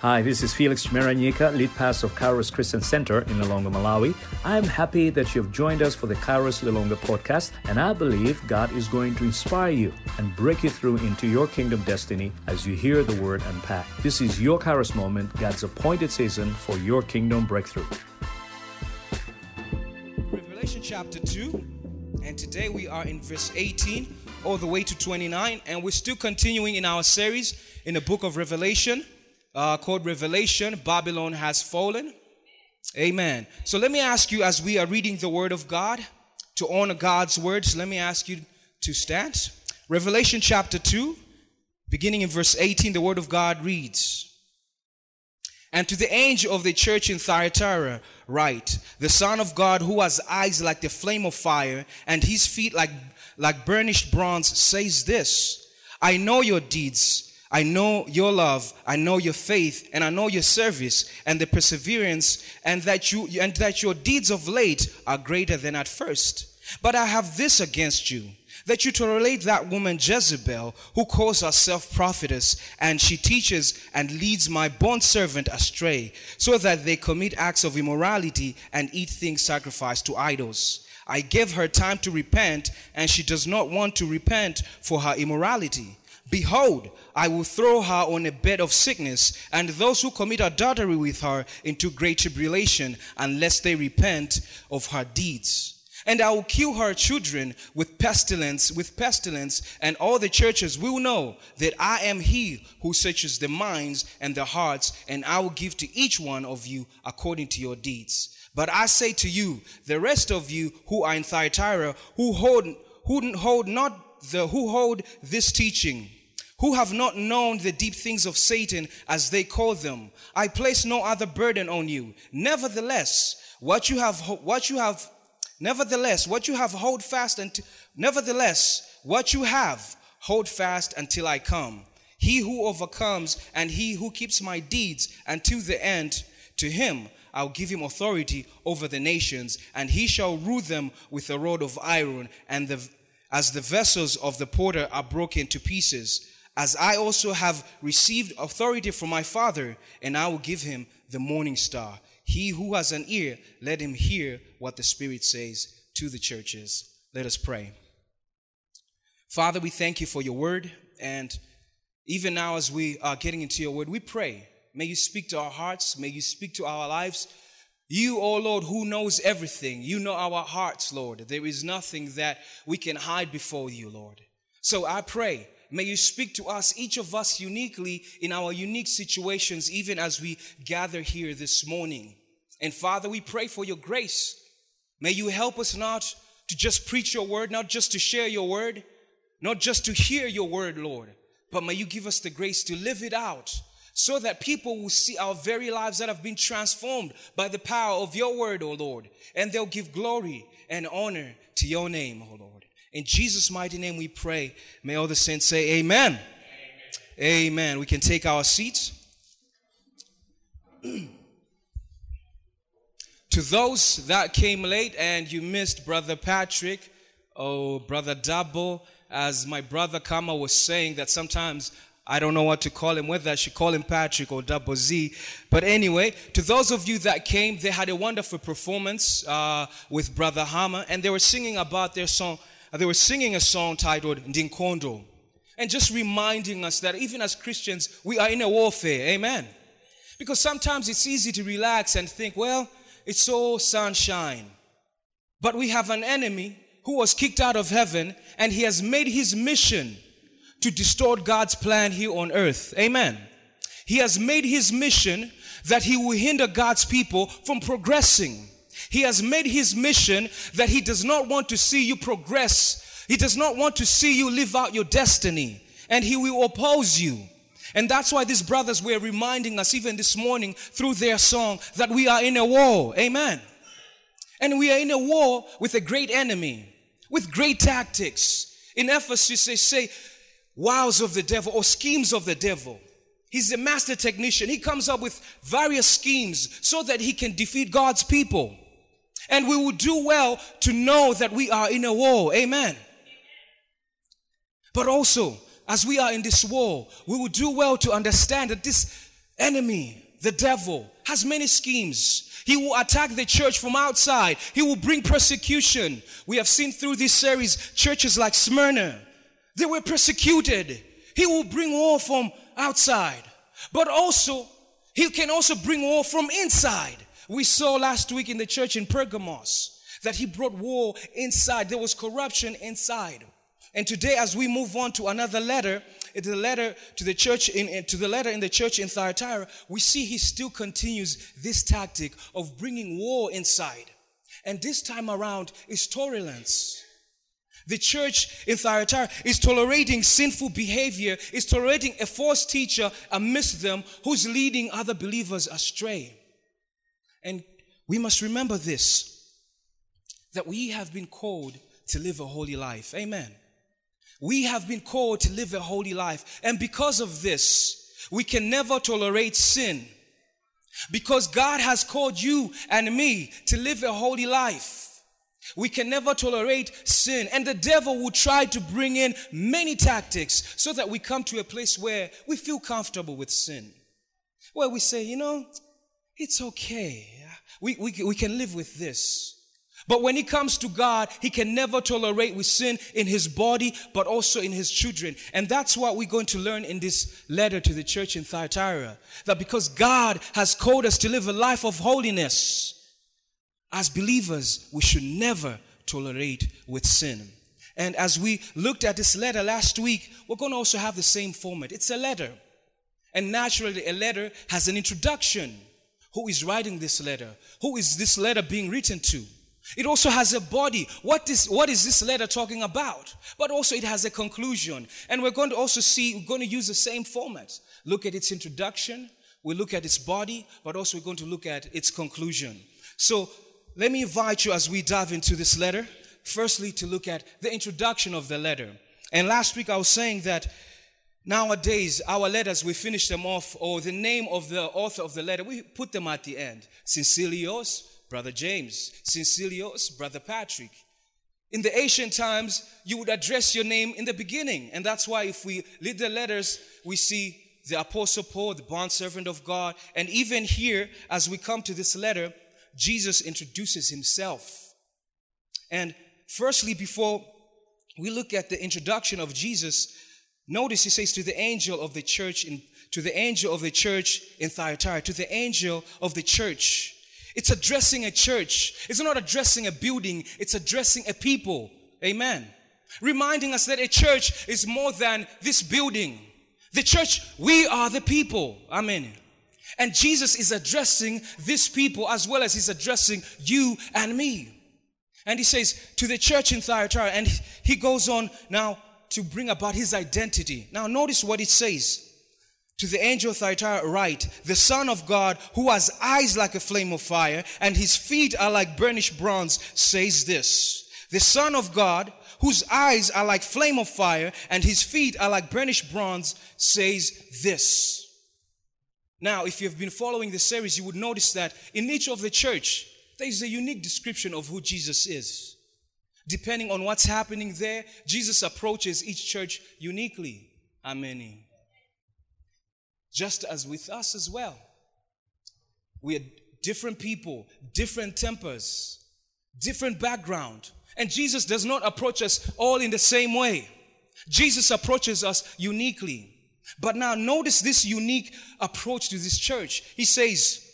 Hi, this is Felix Chimeranyika, lead pastor of Kairos Christian Center in Lilongwe, Malawi. I'm happy that you've joined us for the Kairos Lilongwe podcast, and I believe God is going to inspire you and break you through into your kingdom destiny as you hear the word unpacked. This is your Kairos moment, God's appointed season for your kingdom breakthrough. Revelation chapter 2, and today we are in verse 18 all the way to 29, and we're still continuing in our series in the book of Revelation uh, called Revelation Babylon Has Fallen. Amen. So let me ask you, as we are reading the Word of God, to honor God's words, let me ask you to stand. Revelation chapter 2, beginning in verse 18, the Word of God reads. And to the angel of the church in Thyatira, write, the Son of God, who has eyes like the flame of fire, and his feet like, like burnished bronze, says this I know your deeds I know your love, I know your faith, and I know your service and the perseverance, and that you and that your deeds of late are greater than at first. But I have this against you, that you tolerate that woman Jezebel, who calls herself prophetess, and she teaches and leads my bond servant astray, so that they commit acts of immorality and eat things sacrificed to idols. I gave her time to repent, and she does not want to repent for her immorality. Behold, I will throw her on a bed of sickness, and those who commit adultery with her into great tribulation, unless they repent of her deeds. And I will kill her children with pestilence, with pestilence, and all the churches will know that I am he who searches the minds and the hearts, and I will give to each one of you according to your deeds. But I say to you, the rest of you who are in Thyatira, who hold, who hold not the, who hold this teaching, who have not known the deep things of Satan as they call them. I place no other burden on you. Nevertheless, what you have, what you have, nevertheless, what you have hold fast and, nevertheless, what you have hold fast until I come. He who overcomes and he who keeps my deeds until the end, to him I'll give him authority over the nations, and he shall rule them with a rod of iron, and the, as the vessels of the porter are broken to pieces as I also have received authority from my Father, and I will give him the morning star. He who has an ear, let him hear what the Spirit says to the churches. Let us pray. Father, we thank you for your word. And even now, as we are getting into your word, we pray. May you speak to our hearts. May you speak to our lives. You, O oh Lord, who knows everything, you know our hearts, Lord. There is nothing that we can hide before you, Lord. So I pray May you speak to us, each of us uniquely in our unique situations, even as we gather here this morning. And Father, we pray for your grace. May you help us not to just preach your word, not just to share your word, not just to hear your word, Lord, but may you give us the grace to live it out so that people will see our very lives that have been transformed by the power of your word, O Lord, and they'll give glory and honor to your name, O Lord. In Jesus' mighty name we pray. May all the saints say amen. Amen. amen. We can take our seats. to those that came late and you missed Brother Patrick, oh, Brother Double, as my brother Kama was saying, that sometimes I don't know what to call him, whether I should call him Patrick or Double Z. But anyway, to those of you that came, they had a wonderful performance uh, with Brother Hammer, and they were singing about their song, Uh, they were singing a song titled Ndinkondo. And just reminding us that even as Christians, we are in a warfare. Amen. Because sometimes it's easy to relax and think, well, it's all sunshine. But we have an enemy who was kicked out of heaven and he has made his mission to distort God's plan here on earth. Amen. He has made his mission that he will hinder God's people from progressing. He has made his mission that he does not want to see you progress. He does not want to see you live out your destiny. And he will oppose you. And that's why these brothers were reminding us, even this morning, through their song, that we are in a war. Amen. And we are in a war with a great enemy, with great tactics. In Ephesus, they say, wiles of the devil or schemes of the devil. He's a master technician. He comes up with various schemes so that he can defeat God's people. And we will do well to know that we are in a war. Amen. But also, as we are in this war, we will do well to understand that this enemy, the devil, has many schemes. He will attack the church from outside. He will bring persecution. We have seen through this series churches like Smyrna. They were persecuted. He will bring war from outside. But also, he can also bring war from inside. We saw last week in the church in Pergamos that he brought war inside. There was corruption inside. And today, as we move on to another letter, the letter to the church in, in, to the letter in the church in Thyatira, we see he still continues this tactic of bringing war inside. And this time around is tolerance. The church in Thyatira is tolerating sinful behavior, is tolerating a false teacher amidst them who's leading other believers astray. And we must remember this that we have been called to live a holy life. Amen. We have been called to live a holy life. And because of this, we can never tolerate sin. Because God has called you and me to live a holy life. We can never tolerate sin. And the devil will try to bring in many tactics so that we come to a place where we feel comfortable with sin. Where we say, you know, it's okay. We, we, we can live with this. But when it comes to God, he can never tolerate with sin in his body, but also in his children. And that's what we're going to learn in this letter to the church in Thyatira. That because God has called us to live a life of holiness, as believers, we should never tolerate with sin. And as we looked at this letter last week, we're going to also have the same format. It's a letter. And naturally, a letter has an introduction. Who is writing this letter? Who is this letter being written to? It also has a body. What is, what is this letter talking about? But also it has a conclusion. And we're going to also see, we're going to use the same format. Look at its introduction, we look at its body, but also we're going to look at its conclusion. So let me invite you as we dive into this letter, firstly to look at the introduction of the letter. And last week I was saying that nowadays our letters, we finish them off, or the name of the author of the letter, we put them at the end. Sincilios, Brother James, Sincilios, Brother Patrick. In the ancient times, you would address your name in the beginning. And that's why if we read the letters, we see the Apostle Paul, the bondservant of God. And even here, as we come to this letter, Jesus introduces himself. And firstly, before we look at the introduction of Jesus, notice he says to the angel of the church in to the angel of the church in Thyatira, to the angel of the church it's addressing a church. It's not addressing a building, it's addressing a people. Amen. Reminding us that a church is more than this building. The church, we are the people. Amen. And Jesus is addressing this people as well as he's addressing you and me. And he says to the church in Thyatira, and he goes on now to bring about his identity. Now, notice what it says to the angel Thyatira write, the Son of God, who has eyes like a flame of fire, and his feet are like burnished bronze, says this. The Son of God, whose eyes are like flame of fire, and his feet are like burnished bronze, says this. Now, if you've been following the series, you would notice that in each of the church, there is a unique description of who Jesus is. Depending on what's happening there, Jesus approaches each church uniquely. Amen just as with us as well. We are different people, different tempers, different background. And Jesus does not approach us all in the same way. Jesus approaches us uniquely. But now notice this unique approach to this church. He says,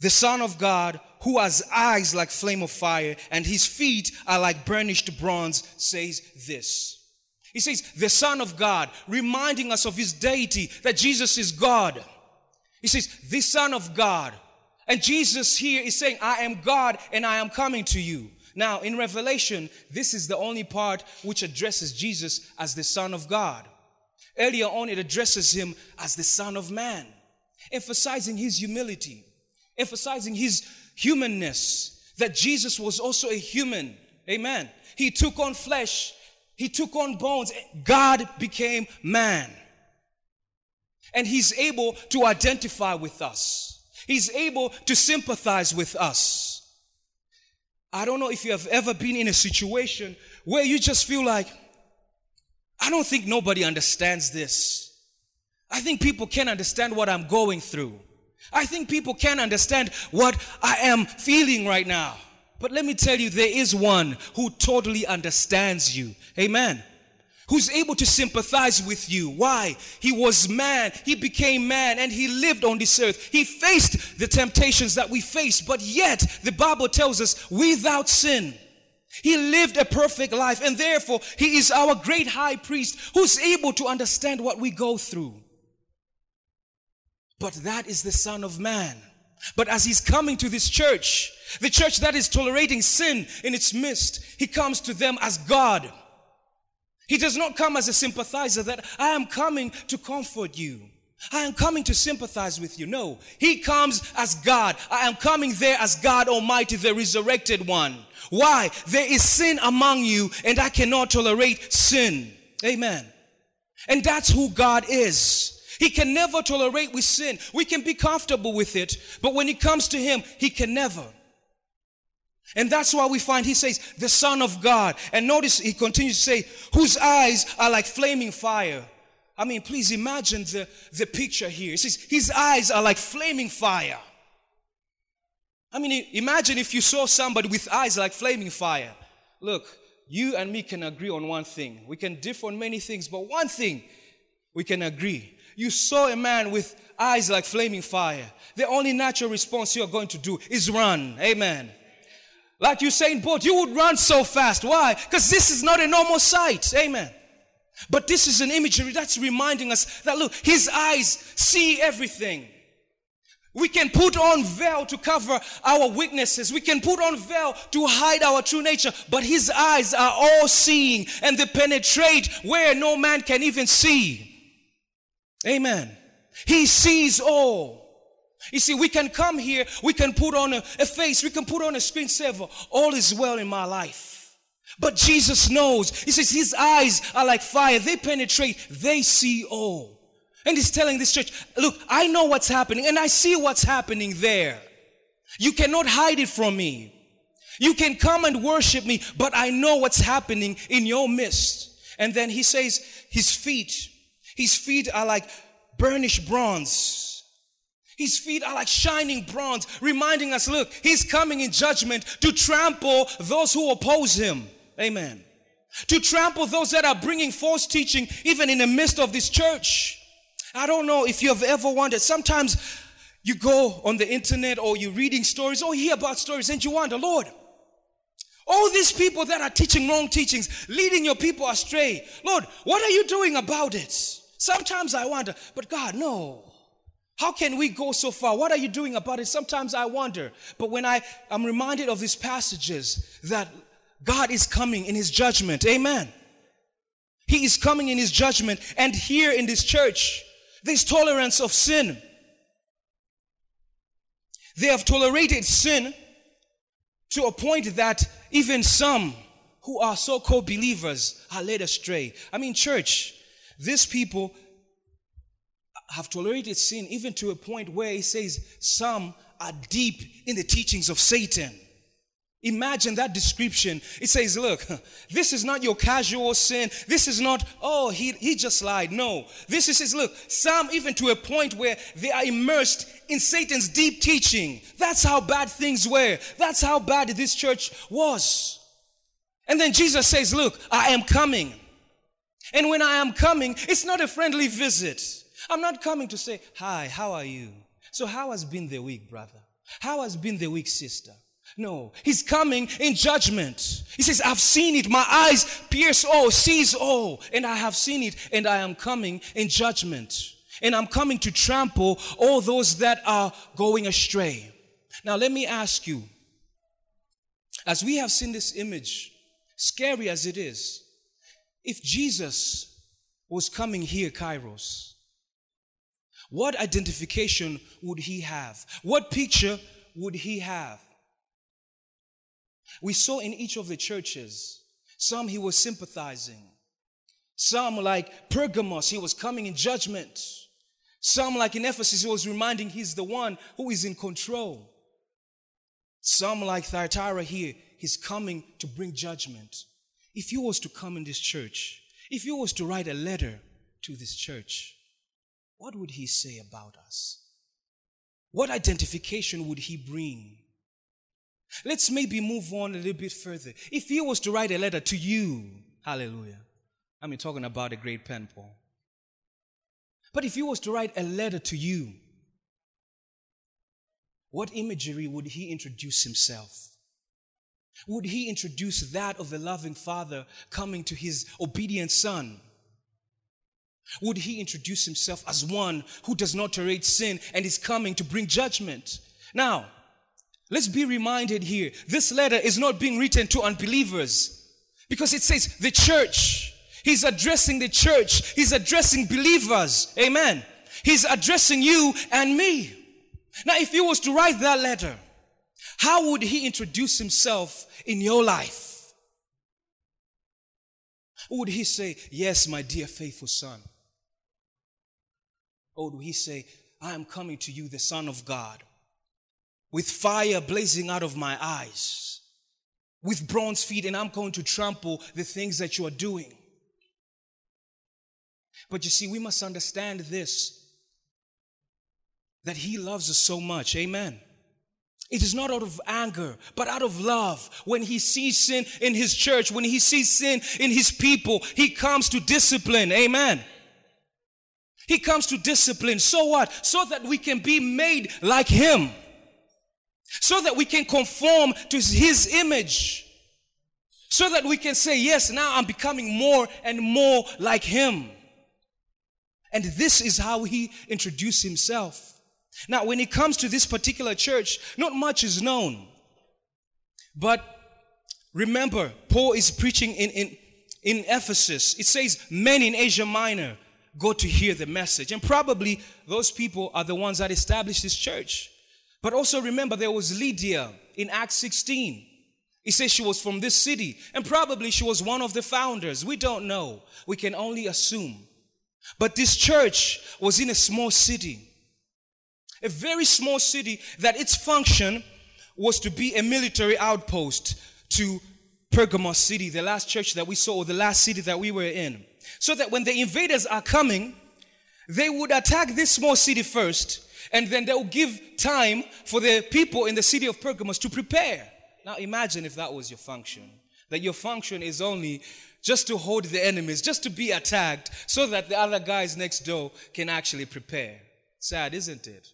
the Son of God, who has eyes like flame of fire and his feet are like burnished bronze, says this. He says, the Son of God, reminding us of his deity, that Jesus is God. He says, the Son of God. And Jesus here is saying, I am God and I am coming to you. Now, in Revelation, this is the only part which addresses Jesus as the Son of God. Earlier on, it addresses him as the Son of Man, emphasizing his humility, emphasizing his humanness, that Jesus was also a human. Amen. He took on flesh he took on bones. God became man. And he's able to identify with us. He's able to sympathize with us. I don't know if you have ever been in a situation where you just feel like, I don't think nobody understands this. I think people can understand what I'm going through. I think people can understand what I am feeling right now. But let me tell you, there is one who totally understands you. Amen. Who's able to sympathize with you. Why? He was man. He became man and he lived on this earth. He faced the temptations that we face, but yet the Bible tells us without sin. He lived a perfect life and therefore he is our great high priest who's able to understand what we go through. But that is the Son of Man. But as he's coming to this church, the church that is tolerating sin in its midst, he comes to them as God. He does not come as a sympathizer that I am coming to comfort you. I am coming to sympathize with you. No, he comes as God. I am coming there as God Almighty, the resurrected one. Why? There is sin among you, and I cannot tolerate sin. Amen. And that's who God is. He can never tolerate with sin. We can be comfortable with it, but when it comes to Him, He can never. And that's why we find He says, the Son of God. And notice He continues to say, whose eyes are like flaming fire. I mean, please imagine the, the picture here. He says, His eyes are like flaming fire. I mean, imagine if you saw somebody with eyes like flaming fire. Look, you and me can agree on one thing. We can differ on many things, but one thing we can agree. You saw a man with eyes like flaming fire. The only natural response you're going to do is run. Amen. Like Usain Bolt, you would run so fast. Why? Because this is not a normal sight. Amen. But this is an imagery that's reminding us that look, his eyes see everything. We can put on veil to cover our weaknesses. We can put on veil to hide our true nature. But his eyes are all seeing and they penetrate where no man can even see. Amen. He sees all. You see, we can come here, we can put on a, a face, we can put on a screensaver. All is well in my life. But Jesus knows. He says his eyes are like fire. They penetrate. They see all. And he's telling this church, look, I know what's happening and I see what's happening there. You cannot hide it from me. You can come and worship me, but I know what's happening in your midst. And then he says, his feet, his feet are like burnished bronze. His feet are like shining bronze, reminding us, look, he's coming in judgment to trample those who oppose him. Amen. To trample those that are bringing false teaching, even in the midst of this church. I don't know if you have ever wondered. Sometimes you go on the internet or you're reading stories or hear about stories and you wonder, Lord, all these people that are teaching wrong teachings, leading your people astray, Lord, what are you doing about it? Sometimes I wonder, but God, no. How can we go so far? What are you doing about it? Sometimes I wonder. But when I am reminded of these passages that God is coming in his judgment, amen. He is coming in his judgment. And here in this church, there's tolerance of sin. They have tolerated sin to a point that even some who are so called believers are led astray. I mean, church, these people have tolerated sin even to a point where he says some are deep in the teachings of Satan. Imagine that description. It says, look, this is not your casual sin. This is not, oh, he, he just lied. No. This is, says, look, some even to a point where they are immersed in Satan's deep teaching. That's how bad things were. That's how bad this church was. And then Jesus says, look, I am coming. And when I am coming, it's not a friendly visit. I'm not coming to say, hi, how are you? So how has been the week, brother? How has been the week, sister? No, he's coming in judgment. He says, I've seen it. My eyes pierce all, sees all, and I have seen it, and I am coming in judgment. And I'm coming to trample all those that are going astray. Now, let me ask you, as we have seen this image, scary as it is, if Jesus was coming here, Kairos, what identification would he have? What picture would he have? We saw in each of the churches, some he was sympathizing. Some, like Pergamos, he was coming in judgment. Some, like in Ephesus, he was reminding he's the one who is in control. Some, like Thyatira here, he's coming to bring judgment. If you was to come in this church, if you was to write a letter to this church, what would he say about us? What identification would he bring? Let's maybe move on a little bit further. If he was to write a letter to you, hallelujah. I mean, talking about a great pen, Paul. But if he was to write a letter to you, what imagery would he introduce himself? Would he introduce that of a loving father coming to his obedient son? Would he introduce himself as one who does not tolerate sin and is coming to bring judgment? Now, let's be reminded here this letter is not being written to unbelievers because it says the church. He's addressing the church, he's addressing believers. Amen. He's addressing you and me. Now, if he was to write that letter, how would he introduce himself in your life? Would he say, Yes, my dear faithful son? Or would he say, I am coming to you, the Son of God, with fire blazing out of my eyes, with bronze feet, and I'm going to trample the things that you are doing? But you see, we must understand this that he loves us so much. Amen. It is not out of anger, but out of love. When he sees sin in his church, when he sees sin in his people, he comes to discipline. Amen. He comes to discipline. So what? So that we can be made like him. So that we can conform to his image. So that we can say, yes, now I'm becoming more and more like him. And this is how he introduced himself. Now, when it comes to this particular church, not much is known. But remember, Paul is preaching in, in, in Ephesus. It says, Men in Asia Minor go to hear the message. And probably those people are the ones that established this church. But also remember, there was Lydia in Acts 16. He says she was from this city, and probably she was one of the founders. We don't know. We can only assume. But this church was in a small city a very small city that its function was to be a military outpost to Pergamos city, the last church that we saw, or the last city that we were in. So that when the invaders are coming, they would attack this small city first, and then they'll give time for the people in the city of Pergamos to prepare. Now imagine if that was your function. That your function is only just to hold the enemies, just to be attacked, so that the other guys next door can actually prepare. Sad, isn't it?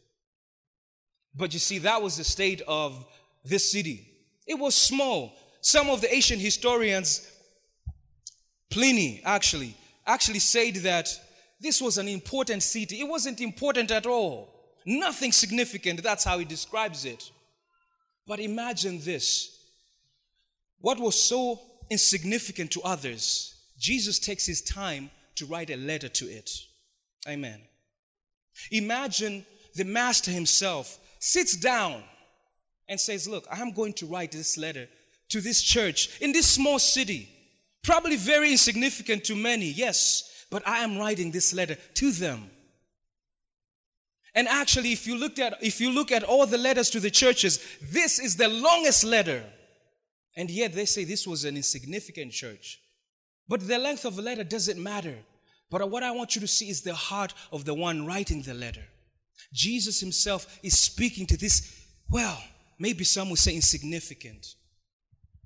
But you see, that was the state of this city. It was small. Some of the ancient historians, Pliny actually, actually said that this was an important city. It wasn't important at all. Nothing significant. That's how he describes it. But imagine this. What was so insignificant to others, Jesus takes his time to write a letter to it. Amen. Imagine the master himself sits down and says, Look, I'm going to write this letter to this church in this small city, probably very insignificant to many, yes, but I am writing this letter to them. And actually, if you look at if you look at all the letters to the churches, this is the longest letter. And yet they say this was an insignificant church. But the length of the letter doesn't matter. But what I want you to see is the heart of the one writing the letter. Jesus himself is speaking to this, well, maybe some would say insignificant.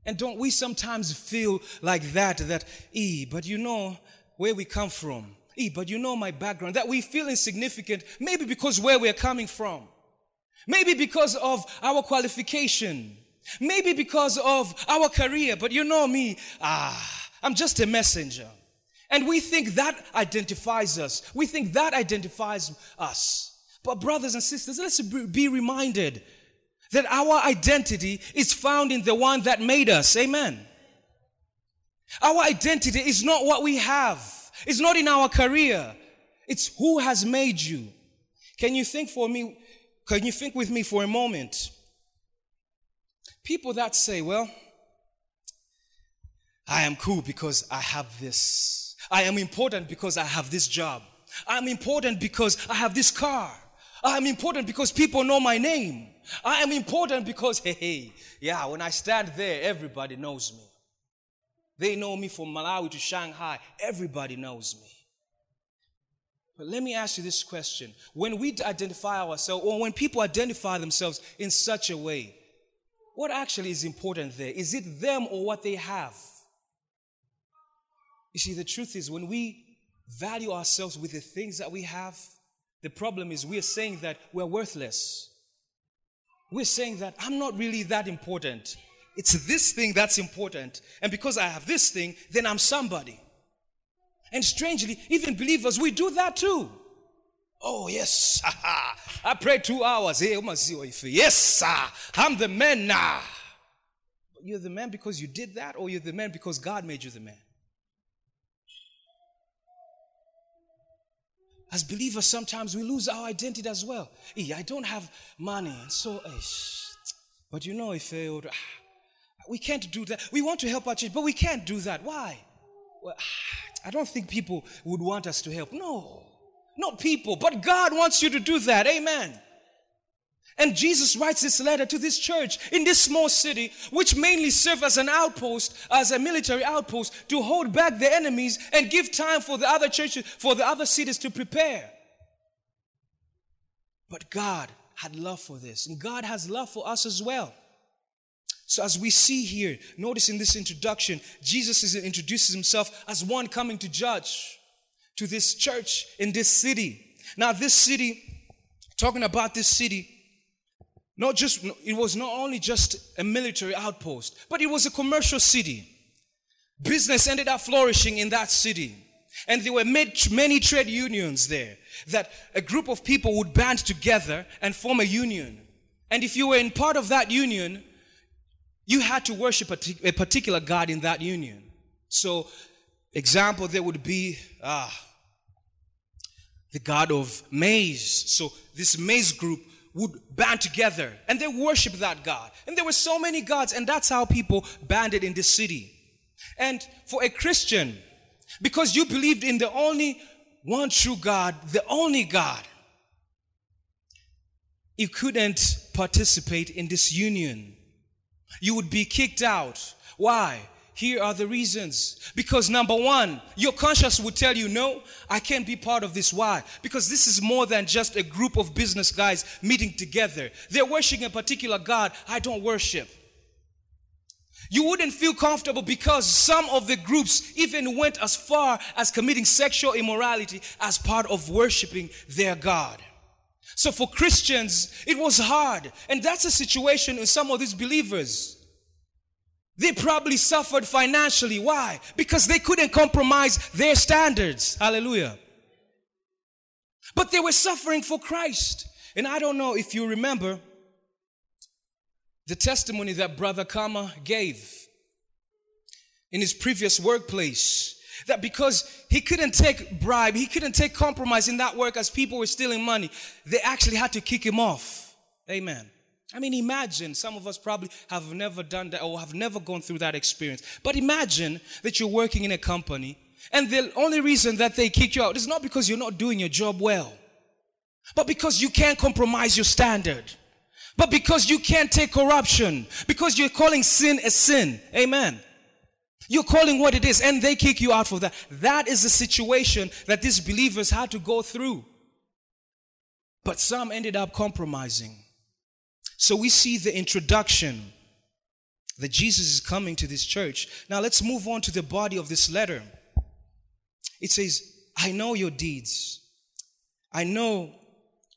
And don't we sometimes feel like that, that, e, but you know where we come from. E, but you know my background, that we feel insignificant, maybe because where we're coming from. Maybe because of our qualification. Maybe because of our career, but you know me, ah, I'm just a messenger. And we think that identifies us. We think that identifies us. But, brothers and sisters, let's be reminded that our identity is found in the one that made us. Amen. Our identity is not what we have, it's not in our career, it's who has made you. Can you think for me? Can you think with me for a moment? People that say, well, I am cool because I have this. I am important because I have this job. I'm important because I have this car. I am important because people know my name. I am important because, hey, hey, yeah, when I stand there, everybody knows me. They know me from Malawi to Shanghai. Everybody knows me. But let me ask you this question. When we identify ourselves, or when people identify themselves in such a way, what actually is important there? Is it them or what they have? You see, the truth is, when we value ourselves with the things that we have, the problem is we're saying that we're worthless. We're saying that I'm not really that important. It's this thing that's important. And because I have this thing, then I'm somebody. And strangely, even believers, we do that too. Oh, yes. I pray two hours. Yes, sir. I'm the man now. You're the man because you did that, or you're the man because God made you the man? As believers, sometimes we lose our identity as well. Eh, I don't have money, and so, eh, but you know, if eh, ah, we can't do that. We want to help our church, but we can't do that. Why? Well, ah, I don't think people would want us to help. No, not people, but God wants you to do that. Amen. And Jesus writes this letter to this church in this small city, which mainly served as an outpost, as a military outpost, to hold back the enemies and give time for the other churches, for the other cities to prepare. But God had love for this, and God has love for us as well. So, as we see here, notice in this introduction, Jesus introduces himself as one coming to judge to this church in this city. Now, this city, talking about this city, not just it was not only just a military outpost, but it was a commercial city. Business ended up flourishing in that city. And there were many trade unions there that a group of people would band together and form a union. And if you were in part of that union, you had to worship a particular God in that union. So, example, there would be ah, the God of maize. So, this maize group would band together and they worship that God. And there were so many gods, and that's how people banded in this city. And for a Christian, because you believed in the only one true God, the only God, you couldn't participate in this union you would be kicked out. Why? Here are the reasons. Because number one, your conscience would tell you, no, I can't be part of this. Why? Because this is more than just a group of business guys meeting together. They're worshiping a particular God I don't worship. You wouldn't feel comfortable because some of the groups even went as far as committing sexual immorality as part of worshiping their God. So for Christians, it was hard. And that's a situation in some of these believers. They probably suffered financially. Why? Because they couldn't compromise their standards. Hallelujah. But they were suffering for Christ. And I don't know if you remember the testimony that Brother Kama gave in his previous workplace that because he couldn't take bribe, he couldn't take compromise in that work as people were stealing money, they actually had to kick him off. Amen. I mean, imagine some of us probably have never done that or have never gone through that experience. But imagine that you're working in a company and the only reason that they kick you out is not because you're not doing your job well, but because you can't compromise your standard. But because you can't take corruption, because you're calling sin a sin. Amen. You're calling what it is, and they kick you out for that. That is the situation that these believers had to go through. But some ended up compromising. So we see the introduction that Jesus is coming to this church. Now let's move on to the body of this letter. It says, I know your deeds. I know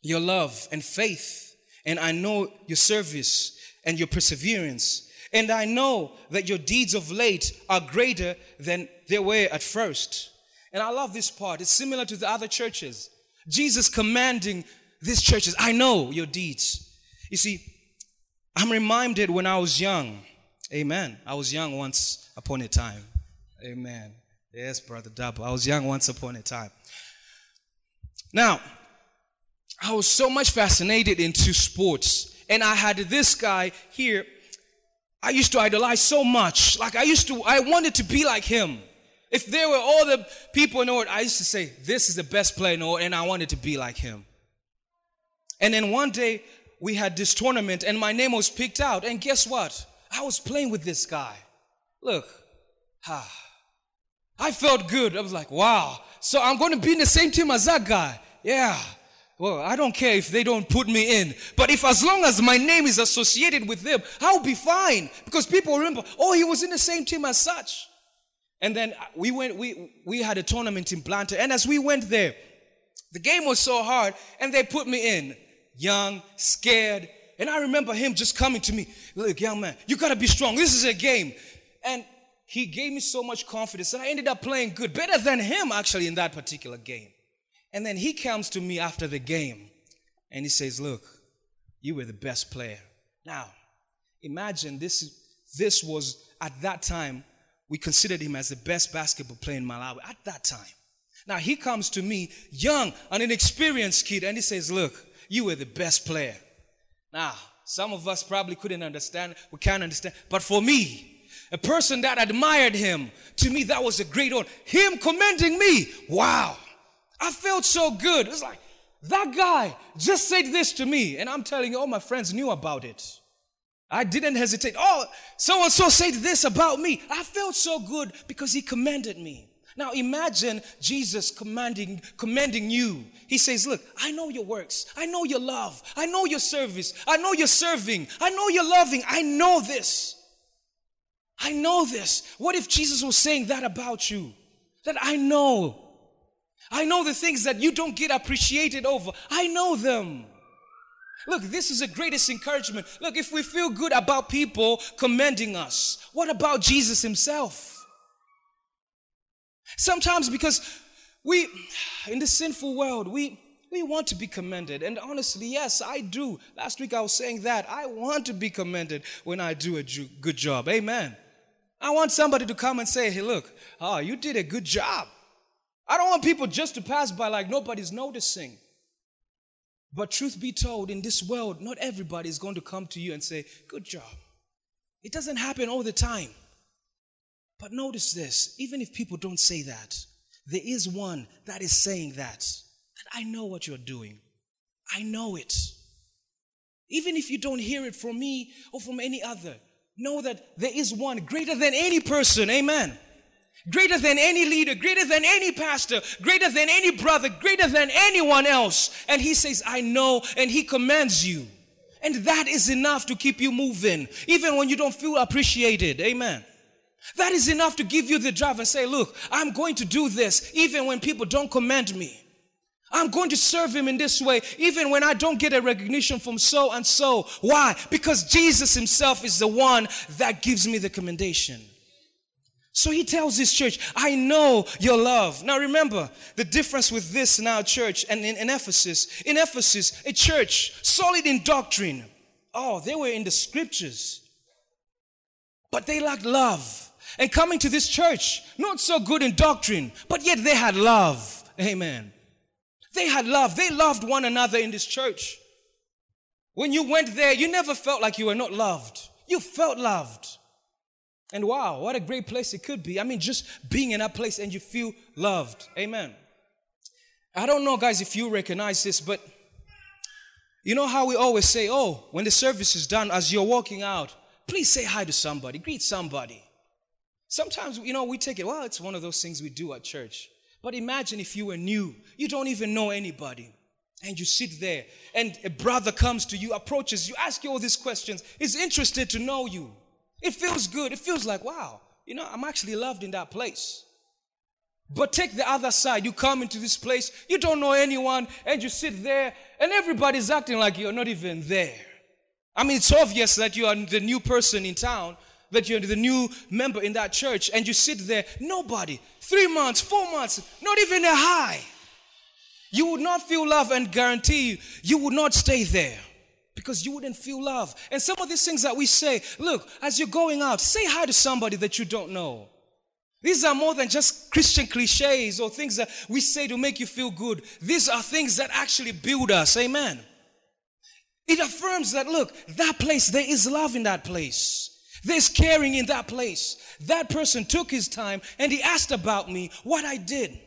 your love and faith, and I know your service and your perseverance and I know that your deeds of late are greater than they were at first. And I love this part. It's similar to the other churches. Jesus commanding these churches, I know your deeds. You see, I'm reminded when I was young. Amen. I was young once upon a time. Amen. Yes, Brother Dabo. I was young once upon a time. Now, I was so much fascinated into sports. And I had this guy here I used to idolize so much. Like I used to, I wanted to be like him. If there were all the people in the world, I used to say, this is the best player in the world, and I wanted to be like him. And then one day, we had this tournament, and my name was picked out. And guess what? I was playing with this guy. Look, I felt good. I was like, wow, so I'm going to be in the same team as that guy. Yeah. Well, I don't care if they don't put me in. But if as long as my name is associated with them, I'll be fine. Because people remember, oh, he was in the same team as such. And then we went, we, we had a tournament in Blantyre. And as we went there, the game was so hard, and they put me in. Young, scared. And I remember him just coming to me, look, young man, you gotta be strong. This is a game. And he gave me so much confidence and I ended up playing good, better than him actually in that particular game. And then he comes to me after the game and he says, Look, you were the best player. Now, imagine this, this was at that time, we considered him as the best basketball player in Malawi at that time. Now he comes to me, young, an inexperienced kid, and he says, Look, you were the best player. Now, some of us probably couldn't understand, we can't understand, but for me, a person that admired him, to me, that was a great honor. Him commending me, wow. I felt so good. It's like, that guy just said this to me, and I'm telling you, all my friends knew about it. I didn't hesitate. Oh, so and so said this about me. I felt so good because he commended me. Now imagine Jesus commanding, commending you. He says, Look, I know your works. I know your love. I know your service. I know you're serving. I know you're loving. I know this. I know this. What if Jesus was saying that about you? That I know. I know the things that you don't get appreciated over. I know them. Look, this is the greatest encouragement. Look, if we feel good about people commending us, what about Jesus himself? Sometimes because we, in the sinful world, we, we want to be commended. And honestly, yes, I do. Last week I was saying that. I want to be commended when I do a good job. Amen. I want somebody to come and say, hey, look, oh, you did a good job. I don't want people just to pass by like nobody's noticing. But truth be told, in this world, not everybody is going to come to you and say, good job. It doesn't happen all the time. But notice this even if people don't say that, there is one that is saying that. That I know what you're doing. I know it. Even if you don't hear it from me or from any other, know that there is one greater than any person. Amen. Greater than any leader, greater than any pastor, greater than any brother, greater than anyone else. And he says, I know, and he commands you. And that is enough to keep you moving, even when you don't feel appreciated. Amen. That is enough to give you the drive and say, Look, I'm going to do this even when people don't command me. I'm going to serve him in this way, even when I don't get a recognition from so and so. Why? Because Jesus himself is the one that gives me the commendation. So he tells this church, I know your love. Now remember the difference with this now church and in, in Ephesus. In Ephesus, a church solid in doctrine. Oh, they were in the scriptures. But they lacked love. And coming to this church, not so good in doctrine, but yet they had love. Amen. They had love. They loved one another in this church. When you went there, you never felt like you were not loved. You felt loved. And wow, what a great place it could be. I mean, just being in that place and you feel loved. Amen. I don't know, guys, if you recognize this, but you know how we always say, oh, when the service is done, as you're walking out, please say hi to somebody, greet somebody. Sometimes, you know, we take it, well, it's one of those things we do at church. But imagine if you were new, you don't even know anybody, and you sit there, and a brother comes to you, approaches you, asks you all these questions, is interested to know you. It feels good. It feels like, wow, you know, I'm actually loved in that place. But take the other side. You come into this place, you don't know anyone, and you sit there, and everybody's acting like you're not even there. I mean, it's obvious that you are the new person in town, that you're the new member in that church and you sit there, nobody, three months, four months, not even a high. You would not feel love and guarantee you, you would not stay there because you wouldn't feel love. And some of these things that we say, look, as you're going out, say hi to somebody that you don't know. These are more than just Christian cliches or things that we say to make you feel good. These are things that actually build us. Amen. It affirms that, look, that place, there is love in that place. There's caring in that place. That person took his time and he asked about me, what I did.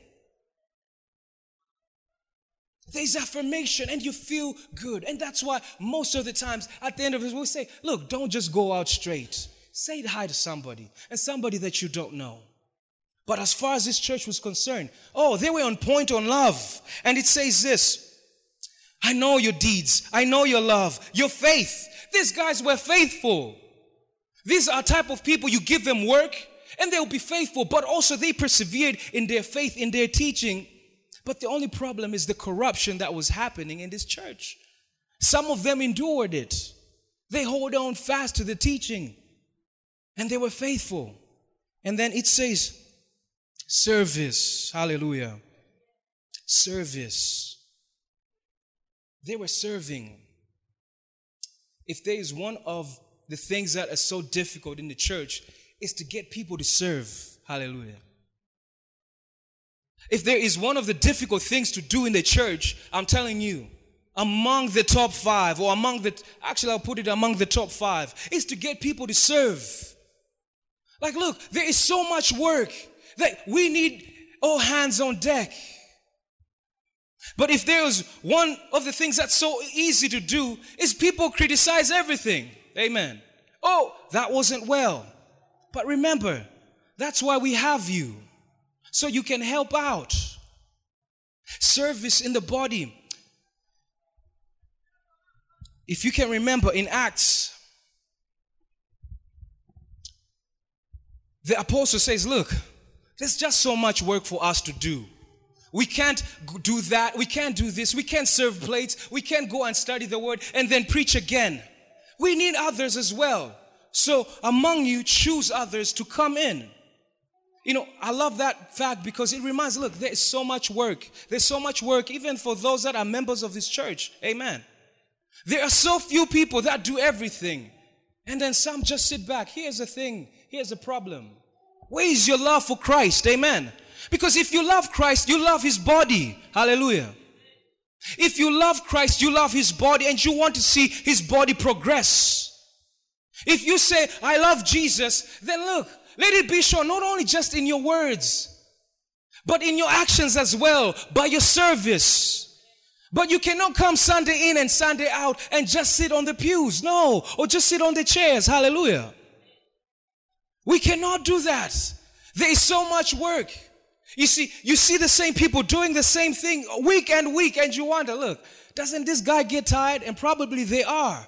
There's affirmation and you feel good. And that's why most of the times at the end of it, we say, look, don't just go out straight. Say hi to somebody and somebody that you don't know. But as far as this church was concerned, oh, they were on point on love. And it says this I know your deeds, I know your love, your faith. These guys were faithful. These are type of people you give them work and they'll be faithful, but also they persevered in their faith, in their teaching. But the only problem is the corruption that was happening in this church. Some of them endured it. They hold on fast to the teaching and they were faithful. And then it says, service. Hallelujah. Service. They were serving. If there is one of the things that are so difficult in the church, is to get people to serve. Hallelujah. If there is one of the difficult things to do in the church, I'm telling you, among the top five, or among the, actually, I'll put it among the top five, is to get people to serve. Like, look, there is so much work that we need all hands on deck. But if there's one of the things that's so easy to do is people criticize everything. Amen. Oh, that wasn't well. But remember, that's why we have you. So you can help out. Service in the body. If you can remember in Acts, the apostle says, Look, there's just so much work for us to do. We can't do that. We can't do this. We can't serve plates. We can't go and study the word and then preach again. We need others as well. So among you, choose others to come in. You know, I love that fact because it reminds, look, there is so much work. There's so much work even for those that are members of this church. Amen. There are so few people that do everything. And then some just sit back. Here's the thing. Here's the problem. Where is your love for Christ? Amen. Because if you love Christ, you love his body. Hallelujah. If you love Christ, you love his body and you want to see his body progress. If you say, I love Jesus, then look, let it be shown not only just in your words, but in your actions as well, by your service. But you cannot come Sunday in and Sunday out and just sit on the pews. No. Or just sit on the chairs. Hallelujah. We cannot do that. There is so much work. You see, you see the same people doing the same thing week and week, and you wonder, look, doesn't this guy get tired? And probably they are.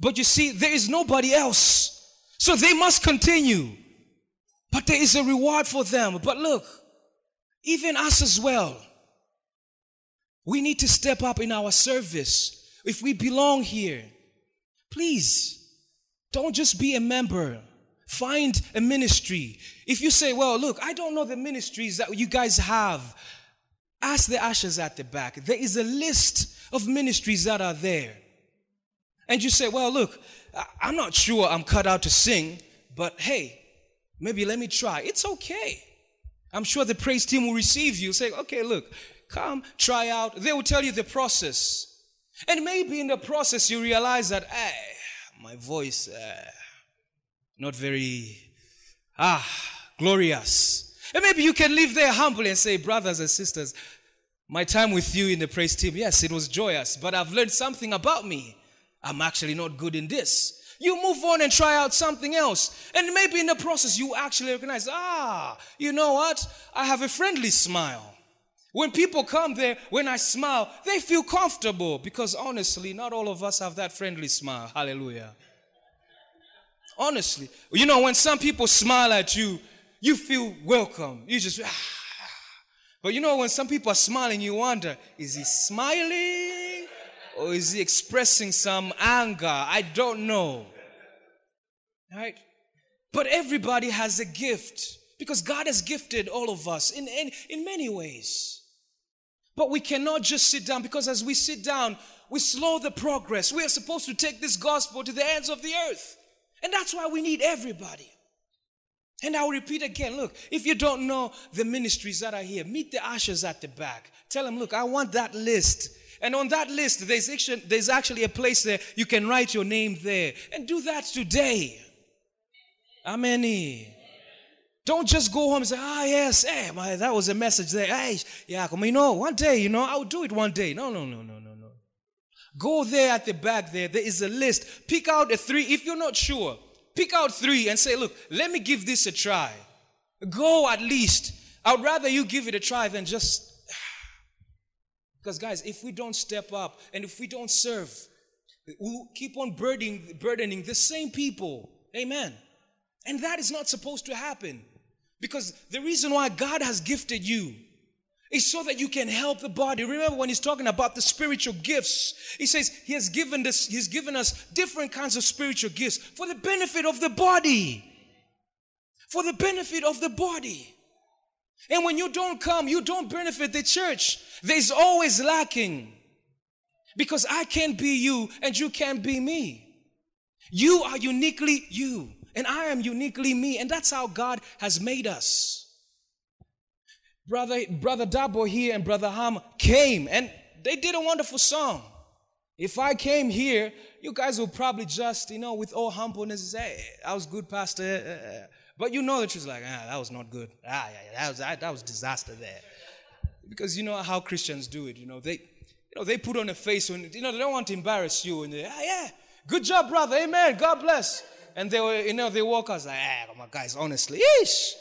But you see, there is nobody else. So they must continue. But there is a reward for them. But look, even us as well, we need to step up in our service. If we belong here, please don't just be a member. Find a ministry. If you say, well, look, I don't know the ministries that you guys have, ask the ushers at the back. There is a list of ministries that are there. And you say, well, look, I'm not sure I'm cut out to sing, but hey, maybe let me try. It's okay. I'm sure the praise team will receive you. Say, okay, look, come, try out. They will tell you the process. And maybe in the process you realize that, hey, my voice, uh, not very, ah, glorious. And maybe you can live there humbly and say, brothers and sisters, my time with you in the praise team, yes, it was joyous, but I've learned something about me. I'm actually not good in this. You move on and try out something else. And maybe in the process, you actually recognize, ah, you know what? I have a friendly smile. When people come there, when I smile, they feel comfortable because honestly, not all of us have that friendly smile. Hallelujah. Honestly, you know, when some people smile at you, you feel welcome. You just, ah. But you know, when some people are smiling, you wonder, is he smiling or is he expressing some anger? I don't know. Right? But everybody has a gift because God has gifted all of us in, in, in many ways. But we cannot just sit down because as we sit down, we slow the progress. We are supposed to take this gospel to the ends of the earth. And that's why we need everybody. And I'll repeat again look, if you don't know the ministries that are here, meet the ushers at the back. Tell them, look, I want that list. And on that list, there's actually, there's actually a place there you can write your name there. And do that today. Amen. Don't just go home and say, ah, yes, hey, my, that was a message there. Hey, yeah, come, you know, one day, you know, I'll do it one day. No, no, no, no, no. Go there at the back there. There is a list. Pick out a three. If you're not sure, pick out three and say, look, let me give this a try. Go at least. I would rather you give it a try than just. Because, guys, if we don't step up and if we don't serve, we'll keep on burdening, burdening the same people. Amen. And that is not supposed to happen. Because the reason why God has gifted you is so that you can help the body. Remember when he's talking about the spiritual gifts, he says he has given this, he's given us different kinds of spiritual gifts for the benefit of the body. For the benefit of the body. And when you don't come, you don't benefit the church. There's always lacking. Because I can't be you and you can't be me. You are uniquely you and I am uniquely me. And that's how God has made us. Brother, Brother Dabo here and Brother Ham came and they did a wonderful song. If I came here, you guys would probably just, you know, with all humbleness say, hey, I was good, Pastor. But you know the truth, like, ah, that was not good. Ah, yeah, that was that, was disaster there. Because you know how Christians do it, you know, they you know, they put on a face when you know they don't want to embarrass you and they, ah, yeah, good job, brother, amen, God bless. And they were, you know, they walk us like, ah, my guys, honestly, ish.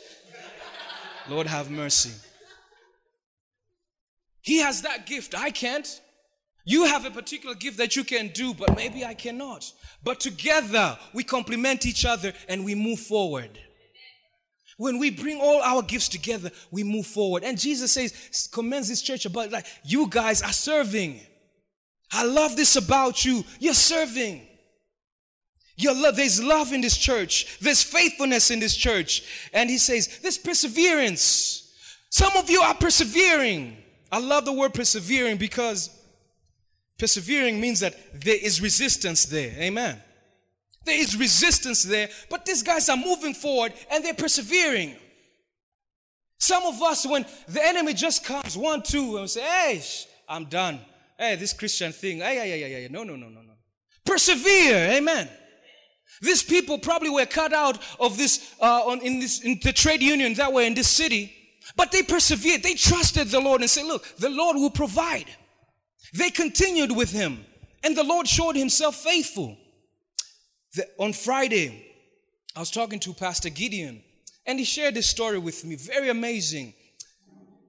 Lord have mercy. He has that gift. I can't. You have a particular gift that you can do, but maybe I cannot. But together we complement each other and we move forward. When we bring all our gifts together, we move forward. And Jesus says, commends this church about like, you guys are serving. I love this about you. You're serving. Your love, there's love in this church. There's faithfulness in this church. And he says, there's perseverance. Some of you are persevering. I love the word persevering because persevering means that there is resistance there. Amen. There is resistance there, but these guys are moving forward and they're persevering. Some of us, when the enemy just comes, one, two, and say, hey, I'm done. Hey, this Christian thing. Hey, yeah, yeah, yeah, yeah. No, no, no, no, no. Persevere. Amen. These people probably were cut out of this, uh, on, in this, in the trade union that were in this city. But they persevered. They trusted the Lord and said, look, the Lord will provide. They continued with him and the Lord showed himself faithful. The, on Friday, I was talking to Pastor Gideon and he shared this story with me. Very amazing.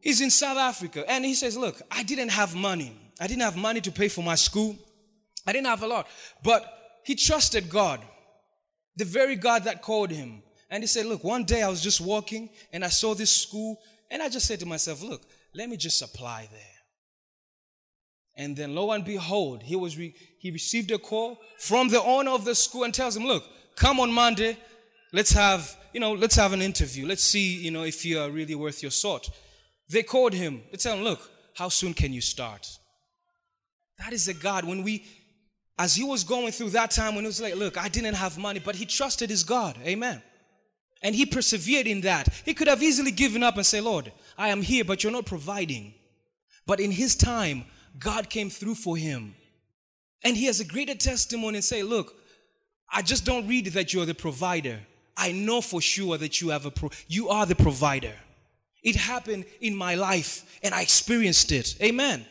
He's in South Africa and he says, look, I didn't have money. I didn't have money to pay for my school. I didn't have a lot, but he trusted God, the very God that called him. And he said, Look, one day I was just walking and I saw this school, and I just said to myself, Look, let me just apply there. And then lo and behold, he was re- he received a call from the owner of the school and tells him, Look, come on Monday, let's have, you know, let's have an interview. Let's see, you know, if you are really worth your salt. They called him. They tell him, Look, how soon can you start? That is a God. When we as he was going through that time when he was like, Look, I didn't have money, but he trusted his God. Amen. And he persevered in that. He could have easily given up and say, Lord, I am here, but you're not providing. But in his time, God came through for him. And he has a greater testimony and say, look, I just don't read that you're the provider. I know for sure that you have a pro- you are the provider. It happened in my life and I experienced it. Amen.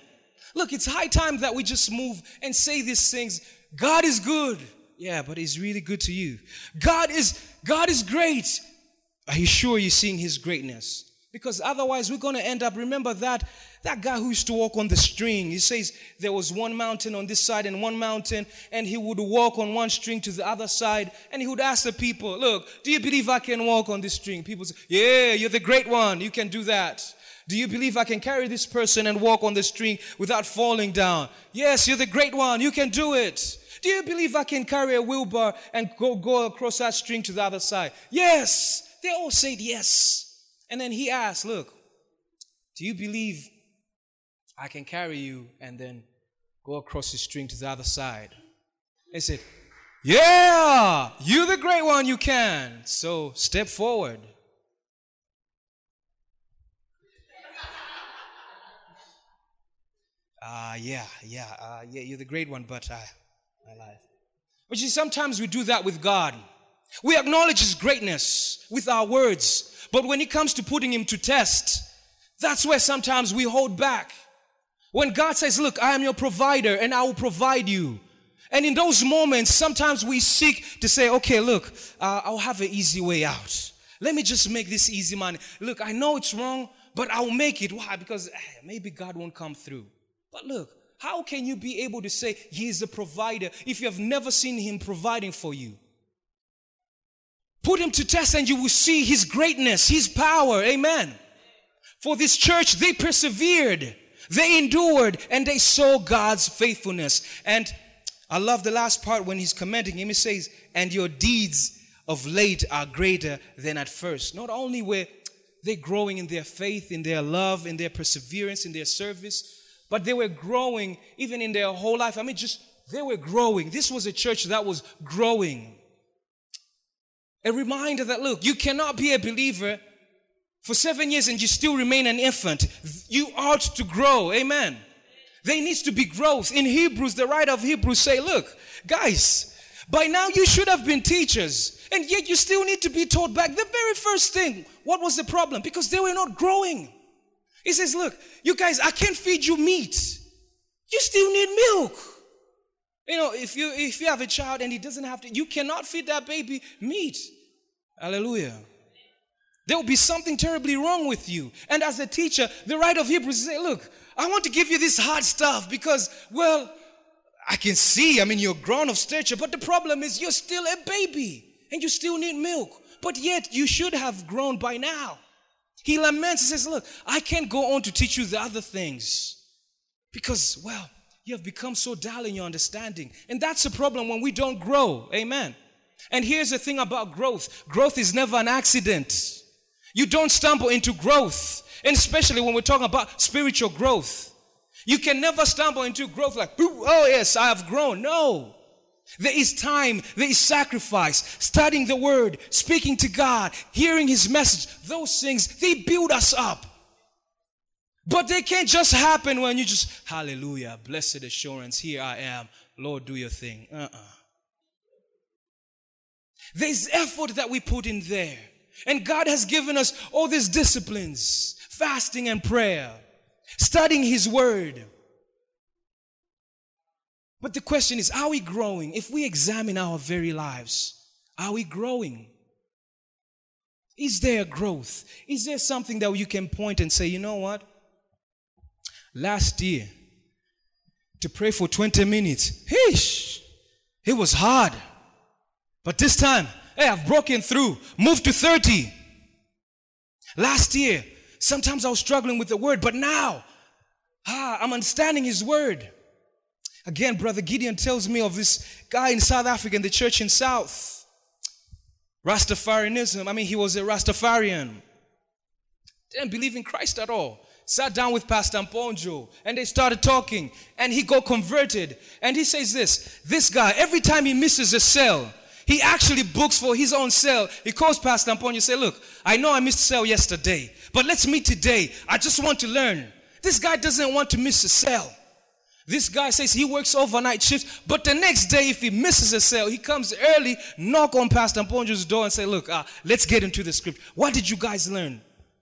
Look, it's high time that we just move and say these things. God is good. Yeah, but he's really good to you. God is God is great. Are you sure you're seeing his greatness? Because otherwise we're going to end up remember that that guy who used to walk on the string. He says there was one mountain on this side and one mountain and he would walk on one string to the other side and he would ask the people, "Look, do you believe I can walk on this string?" People say, "Yeah, you're the great one. You can do that." Do you believe I can carry this person and walk on the string without falling down? Yes, you're the great one. You can do it. Do you believe I can carry a wheelbarrow and go, go across that string to the other side? Yes. They all said yes. And then he asked, Look, do you believe I can carry you and then go across the string to the other side? They said, Yeah, you're the great one, you can. So step forward. Ah, uh, yeah, yeah, uh, yeah, you're the great one, but uh, my life. But see, sometimes we do that with God. We acknowledge His greatness with our words, but when it comes to putting Him to test, that's where sometimes we hold back. When God says, Look, I am your provider and I will provide you. And in those moments, sometimes we seek to say, Okay, look, uh, I'll have an easy way out. Let me just make this easy money. Look, I know it's wrong, but I'll make it. Why? Because eh, maybe God won't come through. But look, how can you be able to say He is a provider if you have never seen Him providing for you? Put Him to test and you will see His greatness, His power. Amen. For this church, they persevered, they endured, and they saw God's faithfulness. And I love the last part when He's commending Him. He says, And your deeds of late are greater than at first. Not only were they growing in their faith, in their love, in their perseverance, in their service, but they were growing even in their whole life. I mean, just they were growing. This was a church that was growing. A reminder that look, you cannot be a believer for seven years and you still remain an infant. You ought to grow. Amen. There needs to be growth. In Hebrews, the writer of Hebrews say, look, guys, by now you should have been teachers. And yet you still need to be taught back. The very first thing, what was the problem? Because they were not growing. He says, Look, you guys, I can't feed you meat. You still need milk. You know, if you if you have a child and he doesn't have to, you cannot feed that baby meat. Hallelujah. There will be something terribly wrong with you. And as a teacher, the writer of Hebrews say, Look, I want to give you this hard stuff because, well, I can see, I mean, you're grown of stature, but the problem is you're still a baby and you still need milk. But yet you should have grown by now. He laments and says, Look, I can't go on to teach you the other things because, well, you have become so dull in your understanding. And that's a problem when we don't grow. Amen. And here's the thing about growth growth is never an accident. You don't stumble into growth. And especially when we're talking about spiritual growth. You can never stumble into growth like, oh, yes, I have grown. No. There is time, there is sacrifice, studying the word, speaking to God, hearing his message. Those things, they build us up. But they can't just happen when you just, hallelujah, blessed assurance, here I am. Lord, do your thing. Uh-uh. There's effort that we put in there. And God has given us all these disciplines fasting and prayer, studying His Word, but the question is, are we growing? If we examine our very lives, are we growing? Is there growth? Is there something that you can point and say, you know what? Last year, to pray for 20 minutes, heesh, it was hard. But this time, hey, I've broken through, moved to 30. Last year, sometimes I was struggling with the word, but now, ah, I'm understanding his word. Again, Brother Gideon tells me of this guy in South Africa in the church in South. Rastafarianism. I mean, he was a Rastafarian. Didn't believe in Christ at all. Sat down with Pastor Mponjo and they started talking and he got converted. And he says this this guy, every time he misses a cell, he actually books for his own cell. He calls Pastor Mponjo and say, Look, I know I missed a cell yesterday, but let's meet today. I just want to learn. This guy doesn't want to miss a cell. This guy says he works overnight shifts, but the next day, if he misses a sale, he comes early, knock on Pastor Mponjo's door and say, look, uh, let's get into the script. What did you guys learn?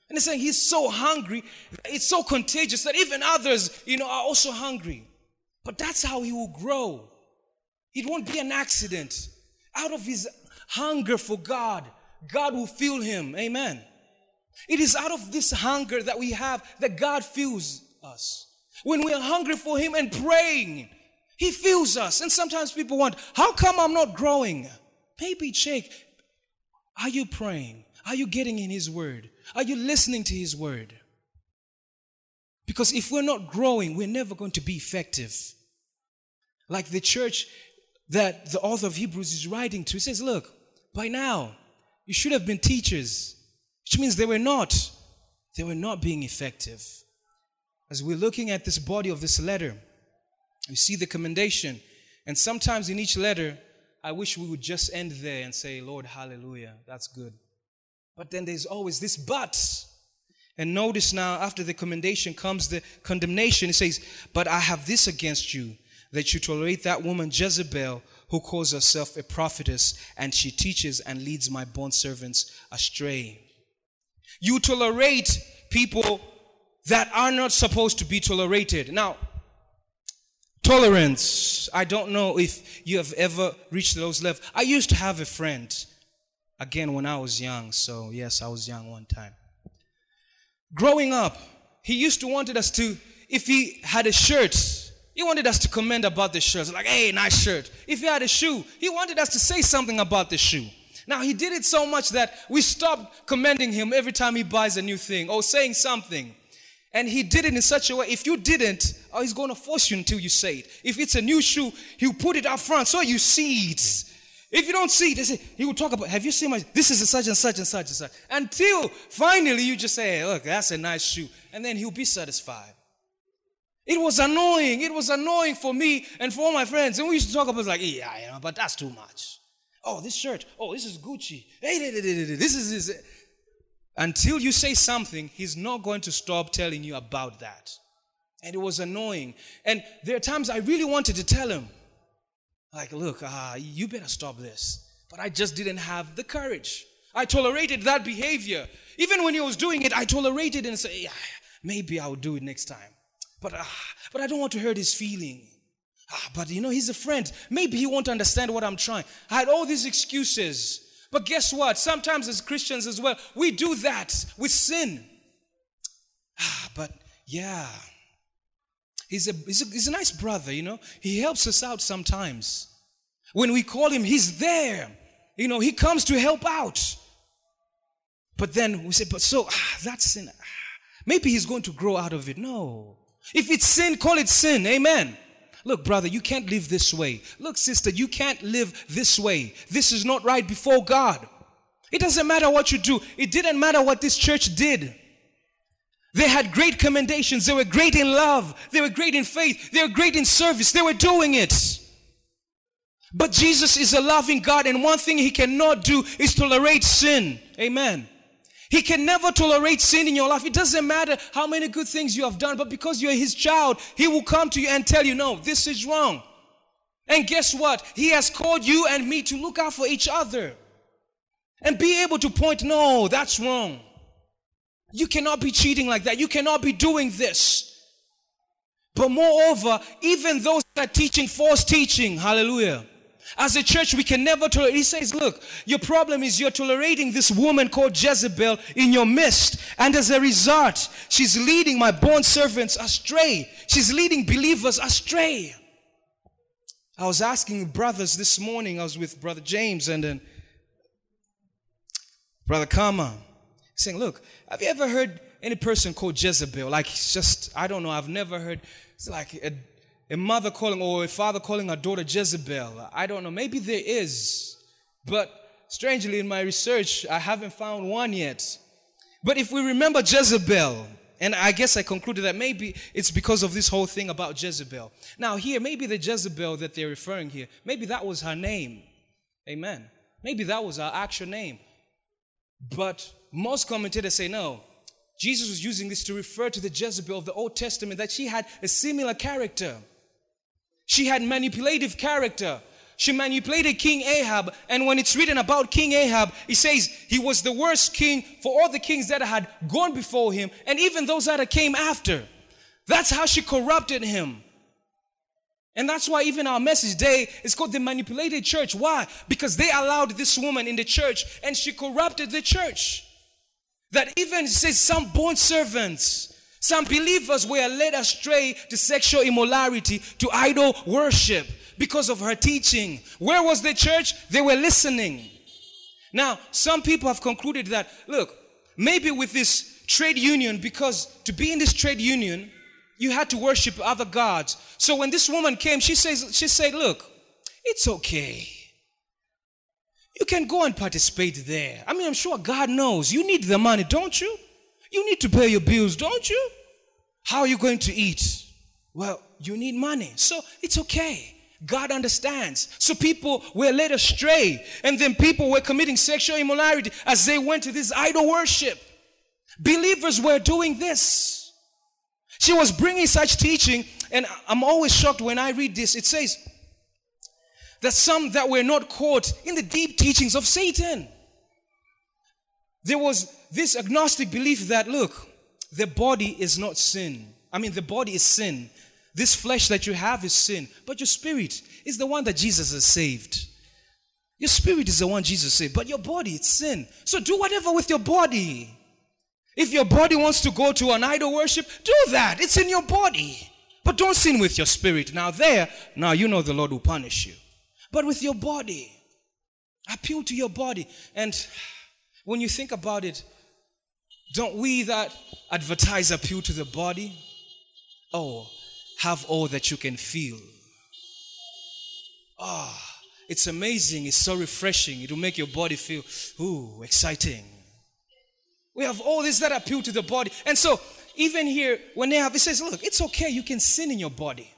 And they're saying he's so hungry, it's so contagious that even others, you know, are also hungry. But that's how he will grow. It won't be an accident. Out of his hunger for God, God will fill him. Amen. It is out of this hunger that we have that God fills us. When we are hungry for Him and praying, He fills us. And sometimes people want, how come I'm not growing? Maybe check. Are you praying? Are you getting in His Word? Are you listening to His Word? Because if we're not growing, we're never going to be effective. Like the church that the author of Hebrews is writing to, he says, Look, by now, you should have been teachers, which means they were not. They were not being effective. As we're looking at this body of this letter, we see the commendation. And sometimes in each letter, I wish we would just end there and say, Lord, hallelujah, that's good. But then there's always this but. And notice now, after the commendation comes the condemnation. It says, But I have this against you, that you tolerate that woman Jezebel, who calls herself a prophetess, and she teaches and leads my bond servants astray. You tolerate people that are not supposed to be tolerated. Now, tolerance, I don't know if you have ever reached those levels. I used to have a friend. again when I was young. So, yes, I was young one time. Growing up, he used to wanted us to, if he had a shirt, he wanted us to comment about the shirt. Like, hey, nice shirt. If he had a shoe, he wanted us to say something about the shoe. Now, he did it so much that we stopped commending him every time he buys a new thing or saying something. And he did it in such a way, if you didn't, oh, he's going to force you until you say it. If it's a new shoe, he'll put it up front so you see it. If you don't see it, say, he will talk about, have you seen my, this is a such and such and such and such. Until finally you just say, hey, look, that's a nice shoe. And then he'll be satisfied. It was annoying. It was annoying for me and for all my friends. And we used to talk about, like, yeah, you know, but that's too much. Oh, this shirt. Oh, this is Gucci. Hey, this is this. Until you say something, he's not going to stop telling you about that. And it was annoying. And there are times I really wanted to tell him, like, look, uh, you better stop this. But I just didn't have the courage. I tolerated that behavior. Even when he was doing it, I tolerated and said, yeah, maybe I'll do it next time. But, uh, but I don't want to hurt his feeling. Ah, but you know, he's a friend. Maybe he won't understand what I'm trying. I had all these excuses. But guess what? Sometimes as Christians as well, we do that with sin. Ah, but yeah, he's a, he's a, he's a nice brother, you know. He helps us out sometimes. When we call him, he's there. You know, he comes to help out. But then we say, but so, ah, that's sin. Ah, maybe he's going to grow out of it. No. If it's sin, call it sin. Amen. Look, brother, you can't live this way. Look, sister, you can't live this way. This is not right before God. It doesn't matter what you do. It didn't matter what this church did. They had great commendations. They were great in love. They were great in faith. They were great in service. They were doing it. But Jesus is a loving God, and one thing He cannot do is tolerate sin. Amen. He can never tolerate sin in your life. It doesn't matter how many good things you have done, but because you're his child, he will come to you and tell you, no, this is wrong. And guess what? He has called you and me to look out for each other and be able to point, no, that's wrong. You cannot be cheating like that. You cannot be doing this. But moreover, even those that are teaching false teaching, hallelujah, as a church, we can never tolerate. He says, Look, your problem is you're tolerating this woman called Jezebel in your midst. And as a result, she's leading my born servants astray. She's leading believers astray. I was asking brothers this morning, I was with Brother James and then Brother Kama, saying, Look, have you ever heard any person called Jezebel? Like, just, I don't know, I've never heard, it's like a a mother calling or a father calling a daughter Jezebel. I don't know. Maybe there is. But strangely, in my research, I haven't found one yet. But if we remember Jezebel, and I guess I concluded that maybe it's because of this whole thing about Jezebel. Now, here, maybe the Jezebel that they're referring here, maybe that was her name. Amen. Maybe that was her actual name. But most commentators say no. Jesus was using this to refer to the Jezebel of the Old Testament, that she had a similar character. She had manipulative character. She manipulated King Ahab. And when it's written about King Ahab, it says he was the worst king for all the kings that had gone before him and even those that came after. That's how she corrupted him. And that's why even our message day is called the manipulated church. Why? Because they allowed this woman in the church and she corrupted the church. That even says some born servants some believers were led astray to sexual immorality, to idol worship because of her teaching. Where was the church? They were listening. Now, some people have concluded that, look, maybe with this trade union, because to be in this trade union, you had to worship other gods. So when this woman came, she says, she said, look, it's okay. You can go and participate there. I mean, I'm sure God knows. You need the money, don't you? You need to pay your bills, don't you? How are you going to eat? Well, you need money. So it's okay. God understands. So people were led astray, and then people were committing sexual immorality as they went to this idol worship. Believers were doing this. She was bringing such teaching, and I'm always shocked when I read this. It says that some that were not caught in the deep teachings of Satan. There was this agnostic belief that, look, the body is not sin. I mean, the body is sin. This flesh that you have is sin, but your spirit is the one that Jesus has saved. Your spirit is the one Jesus saved. but your body, it's sin. So do whatever with your body. If your body wants to go to an idol worship, do that. It's in your body. But don't sin with your spirit. Now, there, now you know the Lord will punish you. But with your body, appeal to your body. And when you think about it, don't we that advertise appeal to the body? Oh, have all that you can feel. Ah, oh, it's amazing. It's so refreshing. It will make your body feel, ooh, exciting. We have all this that appeal to the body. And so, even here, when they have, it says, look, it's okay. You can sin in your body.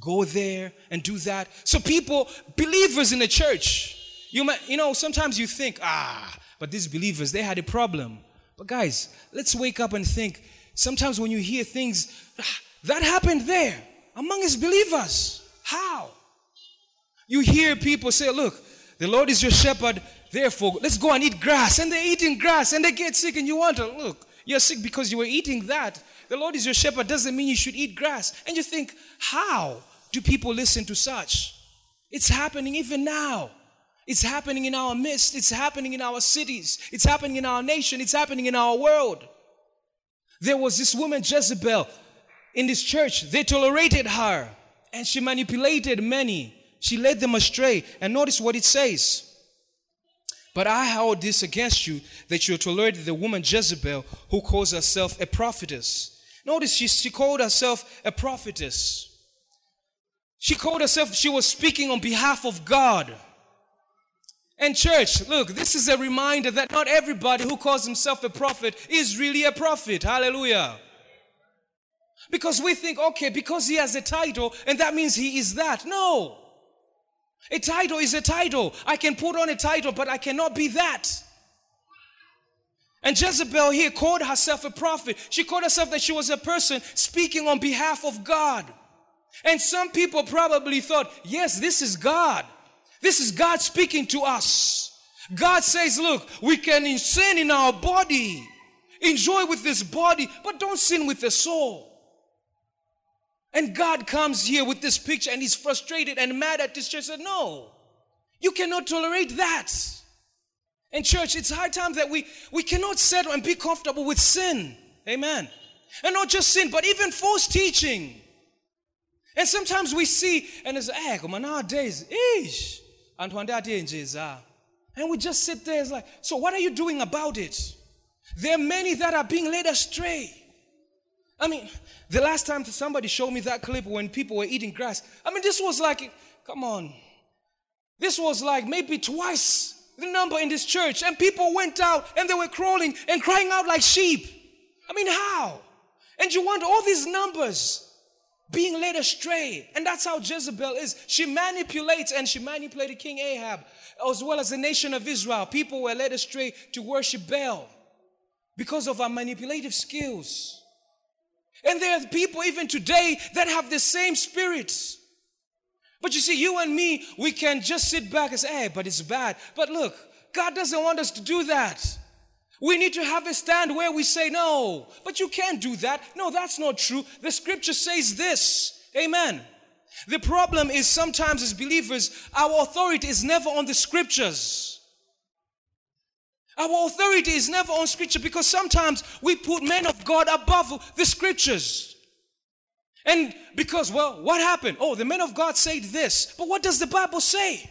Go there and do that. So, people, believers in the church, you might, you know, sometimes you think, ah, but these believers, they had a problem. But guys, let's wake up and think. Sometimes when you hear things, ah, that happened there among his believers. How? You hear people say, look, the Lord is your shepherd, therefore let's go and eat grass. And they're eating grass and they get sick and you wonder, look, you're sick because you were eating that. The Lord is your shepherd doesn't mean you should eat grass. And you think, how do people listen to such? It's happening even now. It's happening in our midst. It's happening in our cities. It's happening in our nation. It's happening in our world. There was this woman, Jezebel, in this church. They tolerated her and she manipulated many. She led them astray. And notice what it says. But I hold this against you that you tolerated the woman Jezebel who calls herself a prophetess. Notice she, she called herself a prophetess. She called herself, she was speaking on behalf of God. And, church, look, this is a reminder that not everybody who calls himself a prophet is really a prophet. Hallelujah. Because we think, okay, because he has a title and that means he is that. No. A title is a title. I can put on a title, but I cannot be that. And Jezebel here called herself a prophet. She called herself that she was a person speaking on behalf of God. And some people probably thought, yes, this is God. This is God speaking to us. God says, look, we can sin in our body, enjoy with this body, but don't sin with the soul. And God comes here with this picture and he's frustrated and mad at this church. Said, No, you cannot tolerate that. And church, it's high time that we, we cannot settle and be comfortable with sin. Amen. And not just sin, but even false teaching. And sometimes we see, and it's, hey, ah, come on, nowadays, ish. Ah. And we just sit there, it's like, so what are you doing about it? There are many that are being led astray. I mean, the last time somebody showed me that clip when people were eating grass, I mean, this was like, come on. This was like maybe twice the number in this church. And people went out and they were crawling and crying out like sheep. I mean, how? And you want all these numbers being led astray. And that's how Jezebel is. She manipulates and she manipulated King Ahab as well as the nation of Israel. People were led astray to worship Baal because of our manipulative skills. And there are people even today that have the same spirits. But you see, you and me, we can just sit back and say, hey, but it's bad. But look, God doesn't want us to do that. We need to have a stand where we say, no, but you can't do that. No, that's not true. The scripture says this. Amen. The problem is sometimes as believers, our authority is never on the scriptures. Our authority is never on scripture because sometimes we put men of God above the scriptures. And because, well, what happened? Oh, the men of God said this. But what does the Bible say?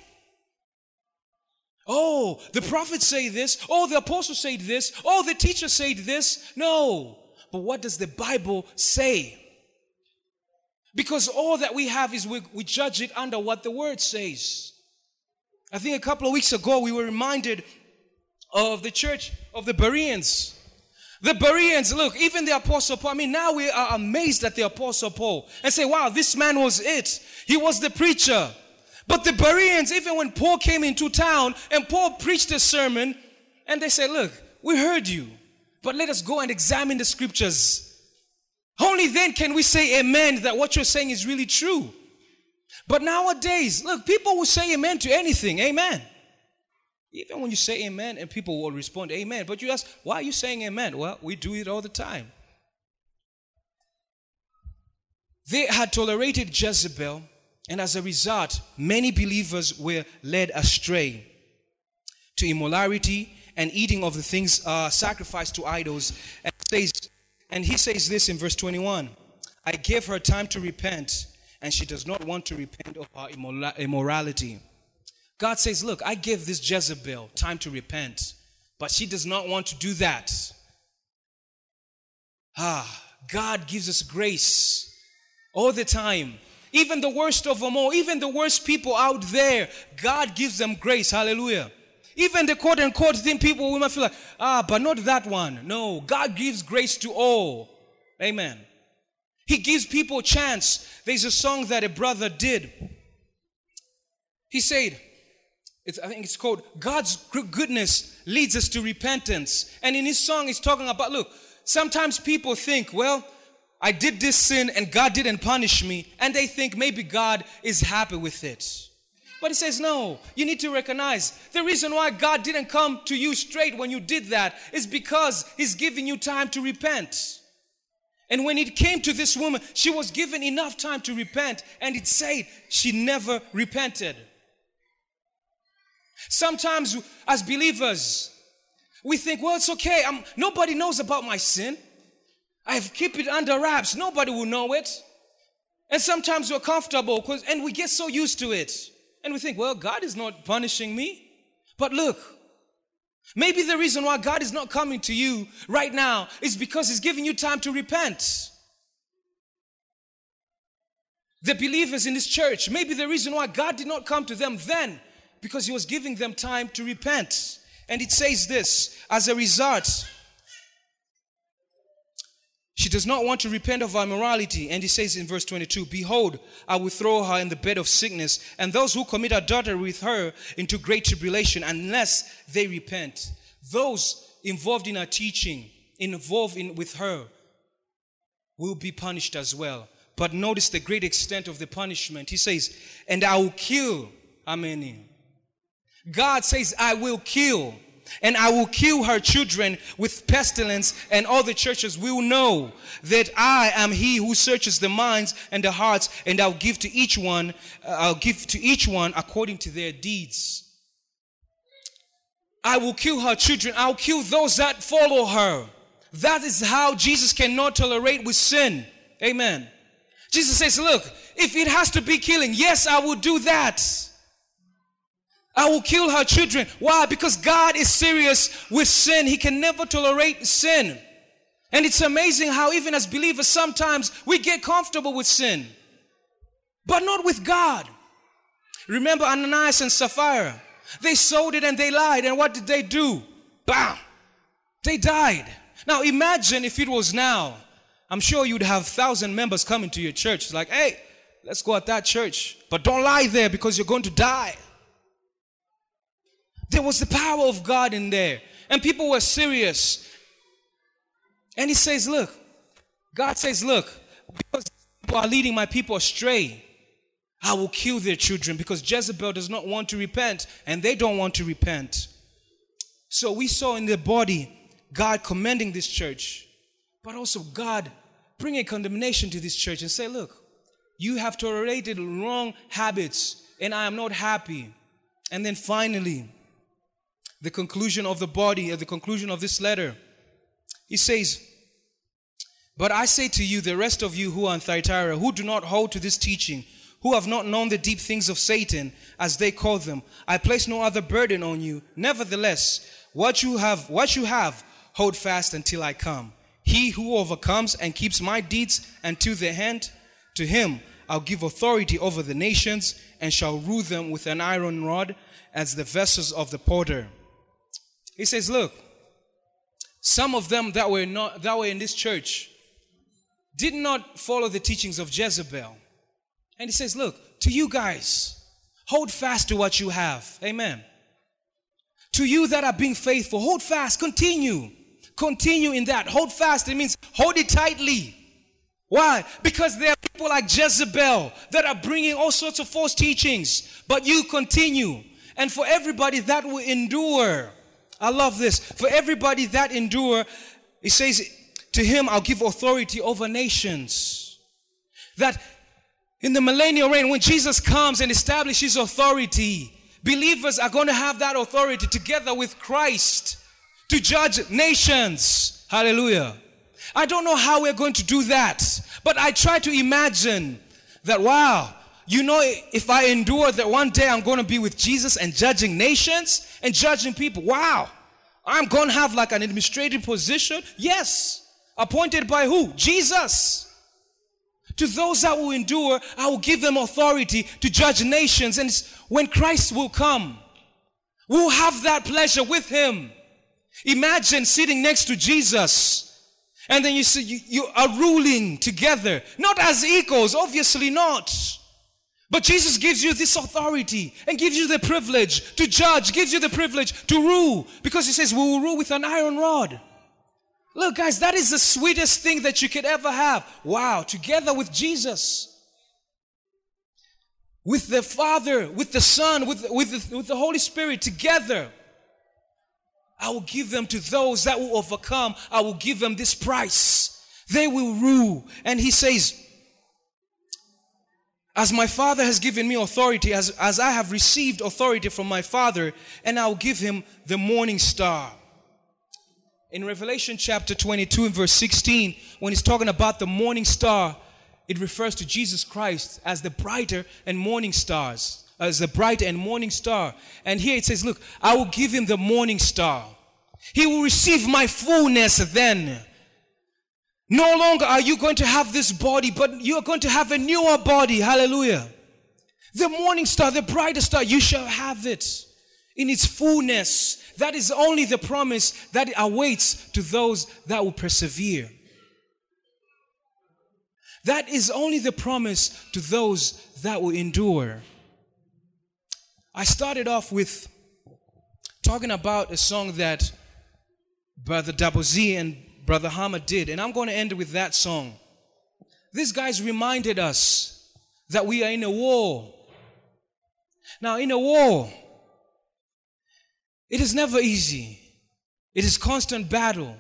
Oh, the prophets say this. Oh, the apostles say this. Oh, the teacher said this. No. But what does the Bible say? Because all that we have is we, we judge it under what the word says. I think a couple of weeks ago we were reminded of the church of the Bereans. The Bereans, look, even the Apostle Paul, I mean, now we are amazed at the Apostle Paul and say, wow, this man was it. He was the preacher. But the Bereans, even when Paul came into town and Paul preached a sermon, and they said, look, we heard you, but let us go and examine the scriptures. Only then can we say amen that what you're saying is really true. But nowadays, look, people will say amen to anything. Amen. Even when you say amen and people will respond amen. But you ask, why are you saying amen? Well, we do it all the time. They had tolerated Jezebel And as a result, many believers were led astray to immorality and eating of the things uh, sacrificed to idols. And, says, and he says this in verse 21 I gave her time to repent, and she does not want to repent of her immorality. God says, Look, I give this Jezebel time to repent, but she does not want to do that. Ah, God gives us grace all the time. Even the worst of them all, even the worst people out there, God gives them grace. Hallelujah. Even the quote unquote thing people we might feel like, ah, but not that one. No, God gives grace to all. Amen. He gives people a chance. There's a song that a brother did. He said, I think it's called God's goodness leads us to repentance. And in his song, he's talking about look, sometimes people think, well, I did this sin and God didn't punish me, and they think maybe God is happy with it. But he says, no, you need to recognize the reason why God didn't come to you straight when you did that is because he's giving you time to repent. And when it came to this woman, she was given enough time to repent, and it said she never repented. Sometimes, as believers, we think, well, it's okay. I'm, nobody knows about my sin. I've kept it under wraps. Nobody will know it. And sometimes we're comfortable because, and we get so used to it. And we think, well, God is not punishing me. But look, maybe the reason why God is not coming to you right now is because He's giving you time to repent. The believers in this church, maybe the reason why God did not come to them then because he was giving them time to repent. And it says this as a result, she does not want to repent of her immorality. And he says in verse 22 Behold, I will throw her in the bed of sickness, and those who commit adultery with her into great tribulation, unless they repent. Those involved in her teaching, involved in, with her, will be punished as well. But notice the great extent of the punishment. He says, And I will kill Ameni God says, I will kill. And I will kill her children with pestilence, and all the churches will know that I am he who searches the minds and the hearts, and I'll give to each one, uh, I'll give to each one according to their deeds. I will kill her children, I'll kill those that follow her. That is how Jesus cannot tolerate with sin. Amen. Jesus says, Look, if it has to be killing, yes, I will do that. I will kill her children. Why? Because God is serious with sin. He can never tolerate sin. And it's amazing how, even as believers, sometimes we get comfortable with sin, but not with God. Remember Ananias and Sapphira? They sold it and they lied. And what did they do? Bam! They died. Now imagine if it was now. I'm sure you'd have thousand members coming to your church. It's like, hey, let's go at that church. But don't lie there because you're going to die. There was the power of God in there. And people were serious. And he says, Look, God says, Look, because people are leading my people astray, I will kill their children because Jezebel does not want to repent and they don't want to repent. So we saw in the body God commending this church, but also God bringing condemnation to this church and say, Look, you have tolerated wrong habits and I am not happy. And then finally, the conclusion of the body, at the conclusion of this letter. He says, But I say to you, the rest of you who are in Thyatira, who do not hold to this teaching, who have not known the deep things of Satan, as they call them, I place no other burden on you. Nevertheless, what you have, what you have, hold fast until I come. He who overcomes and keeps my deeds until the end, to him I'll give authority over the nations and shall rule them with an iron rod as the vessels of the potter. He says, Look, some of them that were not that were in this church did not follow the teachings of Jezebel. And he says, Look, to you guys, hold fast to what you have. Amen. To you that are being faithful, hold fast, continue. Continue in that. Hold fast. It means hold it tightly. Why? Because there are people like Jezebel that are bringing all sorts of false teachings, but you continue. And for everybody that will endure, I love this. For everybody that endure, he says, to him I'll give authority over nations. That In the millennial reign, when Jesus comes and establishes authority, believers are going to have that authority together with Christ to judge nations. Hallelujah. I don't know how we're going to do that, but I try to imagine that, wow, you know, if I endure that one day I'm going to be with Jesus and judging nations and judging people, wow, I'm going to have like an administrative position. Yes. Appointed by who? Jesus. To those that will endure, I will give them authority to judge nations. And when Christ will come, we'll have that pleasure with him. Imagine sitting next to Jesus. And then you see you, you are ruling together, not as equals, obviously not. But Jesus gives you this authority and gives you the privilege to judge, gives you the privilege to rule, because He says, We will rule with an iron rod. Look, guys, that is the sweetest thing that you could ever have. Wow, together with Jesus. With the Father, with the Son, with, with, the, with the Holy Spirit together. I will give them to those that will overcome. I will give them this price. They will rule. And he says, as my Father has given me authority, as, as I have received authority from my Father, and I'll give him the morning star. In Revelation chapter 22 and verse 16, when he's talking about the morning star, it refers to Jesus Christ as the brighter and morning stars, as the bright and morning star. And here it says, Look, I will give him the morning star. He will receive my fullness then. No longer are you going to have this body, but you are going to have a newer body. Hallelujah. The morning star, the brightest star, you shall have it in its fullness. That is only the promise that awaits to those that will persevere. That is only the promise to those that will endure. I started off with talking about a song that Brother Double Z and Brother Hama did, and I'm going to end with that song. These guys reminded us that we are in a war. Now, in a war, it is never easy. It is constant battle.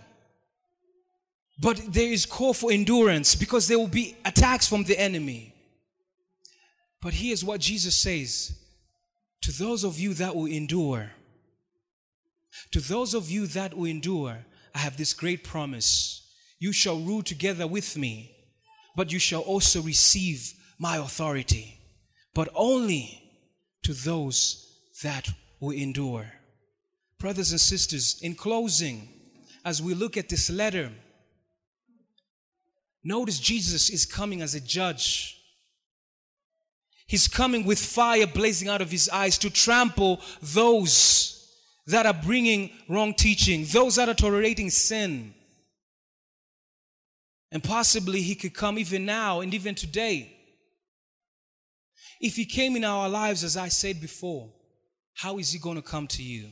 But there is call for endurance because there will be attacks from the enemy. But here's what Jesus says to those of you that will endure, to those of you that will endure, I have this great promise. You shall rule together with me, but you shall also receive my authority, but only to those that will endure. Brothers and sisters, in closing, as we look at this letter, notice Jesus is coming as a judge. He's coming with fire blazing out of his eyes to trample those that are bringing wrong teaching, those that are tolerating sin. And possibly he could come even now and even today. If he came in our lives, as I said before, how is he going to come to you?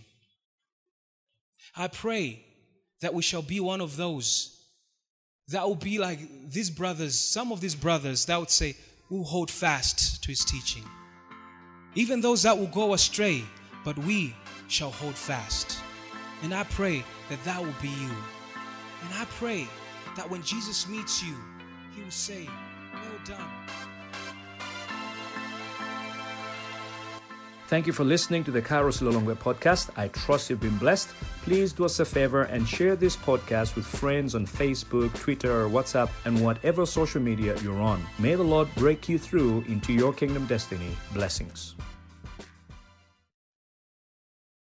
I pray that we shall be one of those that will be like these brothers, some of these brothers that would say, We'll hold fast to his teaching. Even those that will go astray, but we shall hold fast. And I pray that that will be you. And I pray that when Jesus meets you, he will say, Well done. Thank you for listening to the Kairos Lilongwe podcast. I trust you've been blessed. Please do us a favor and share this podcast with friends on Facebook, Twitter, WhatsApp, and whatever social media you're on. May the Lord break you through into your kingdom destiny. Blessings.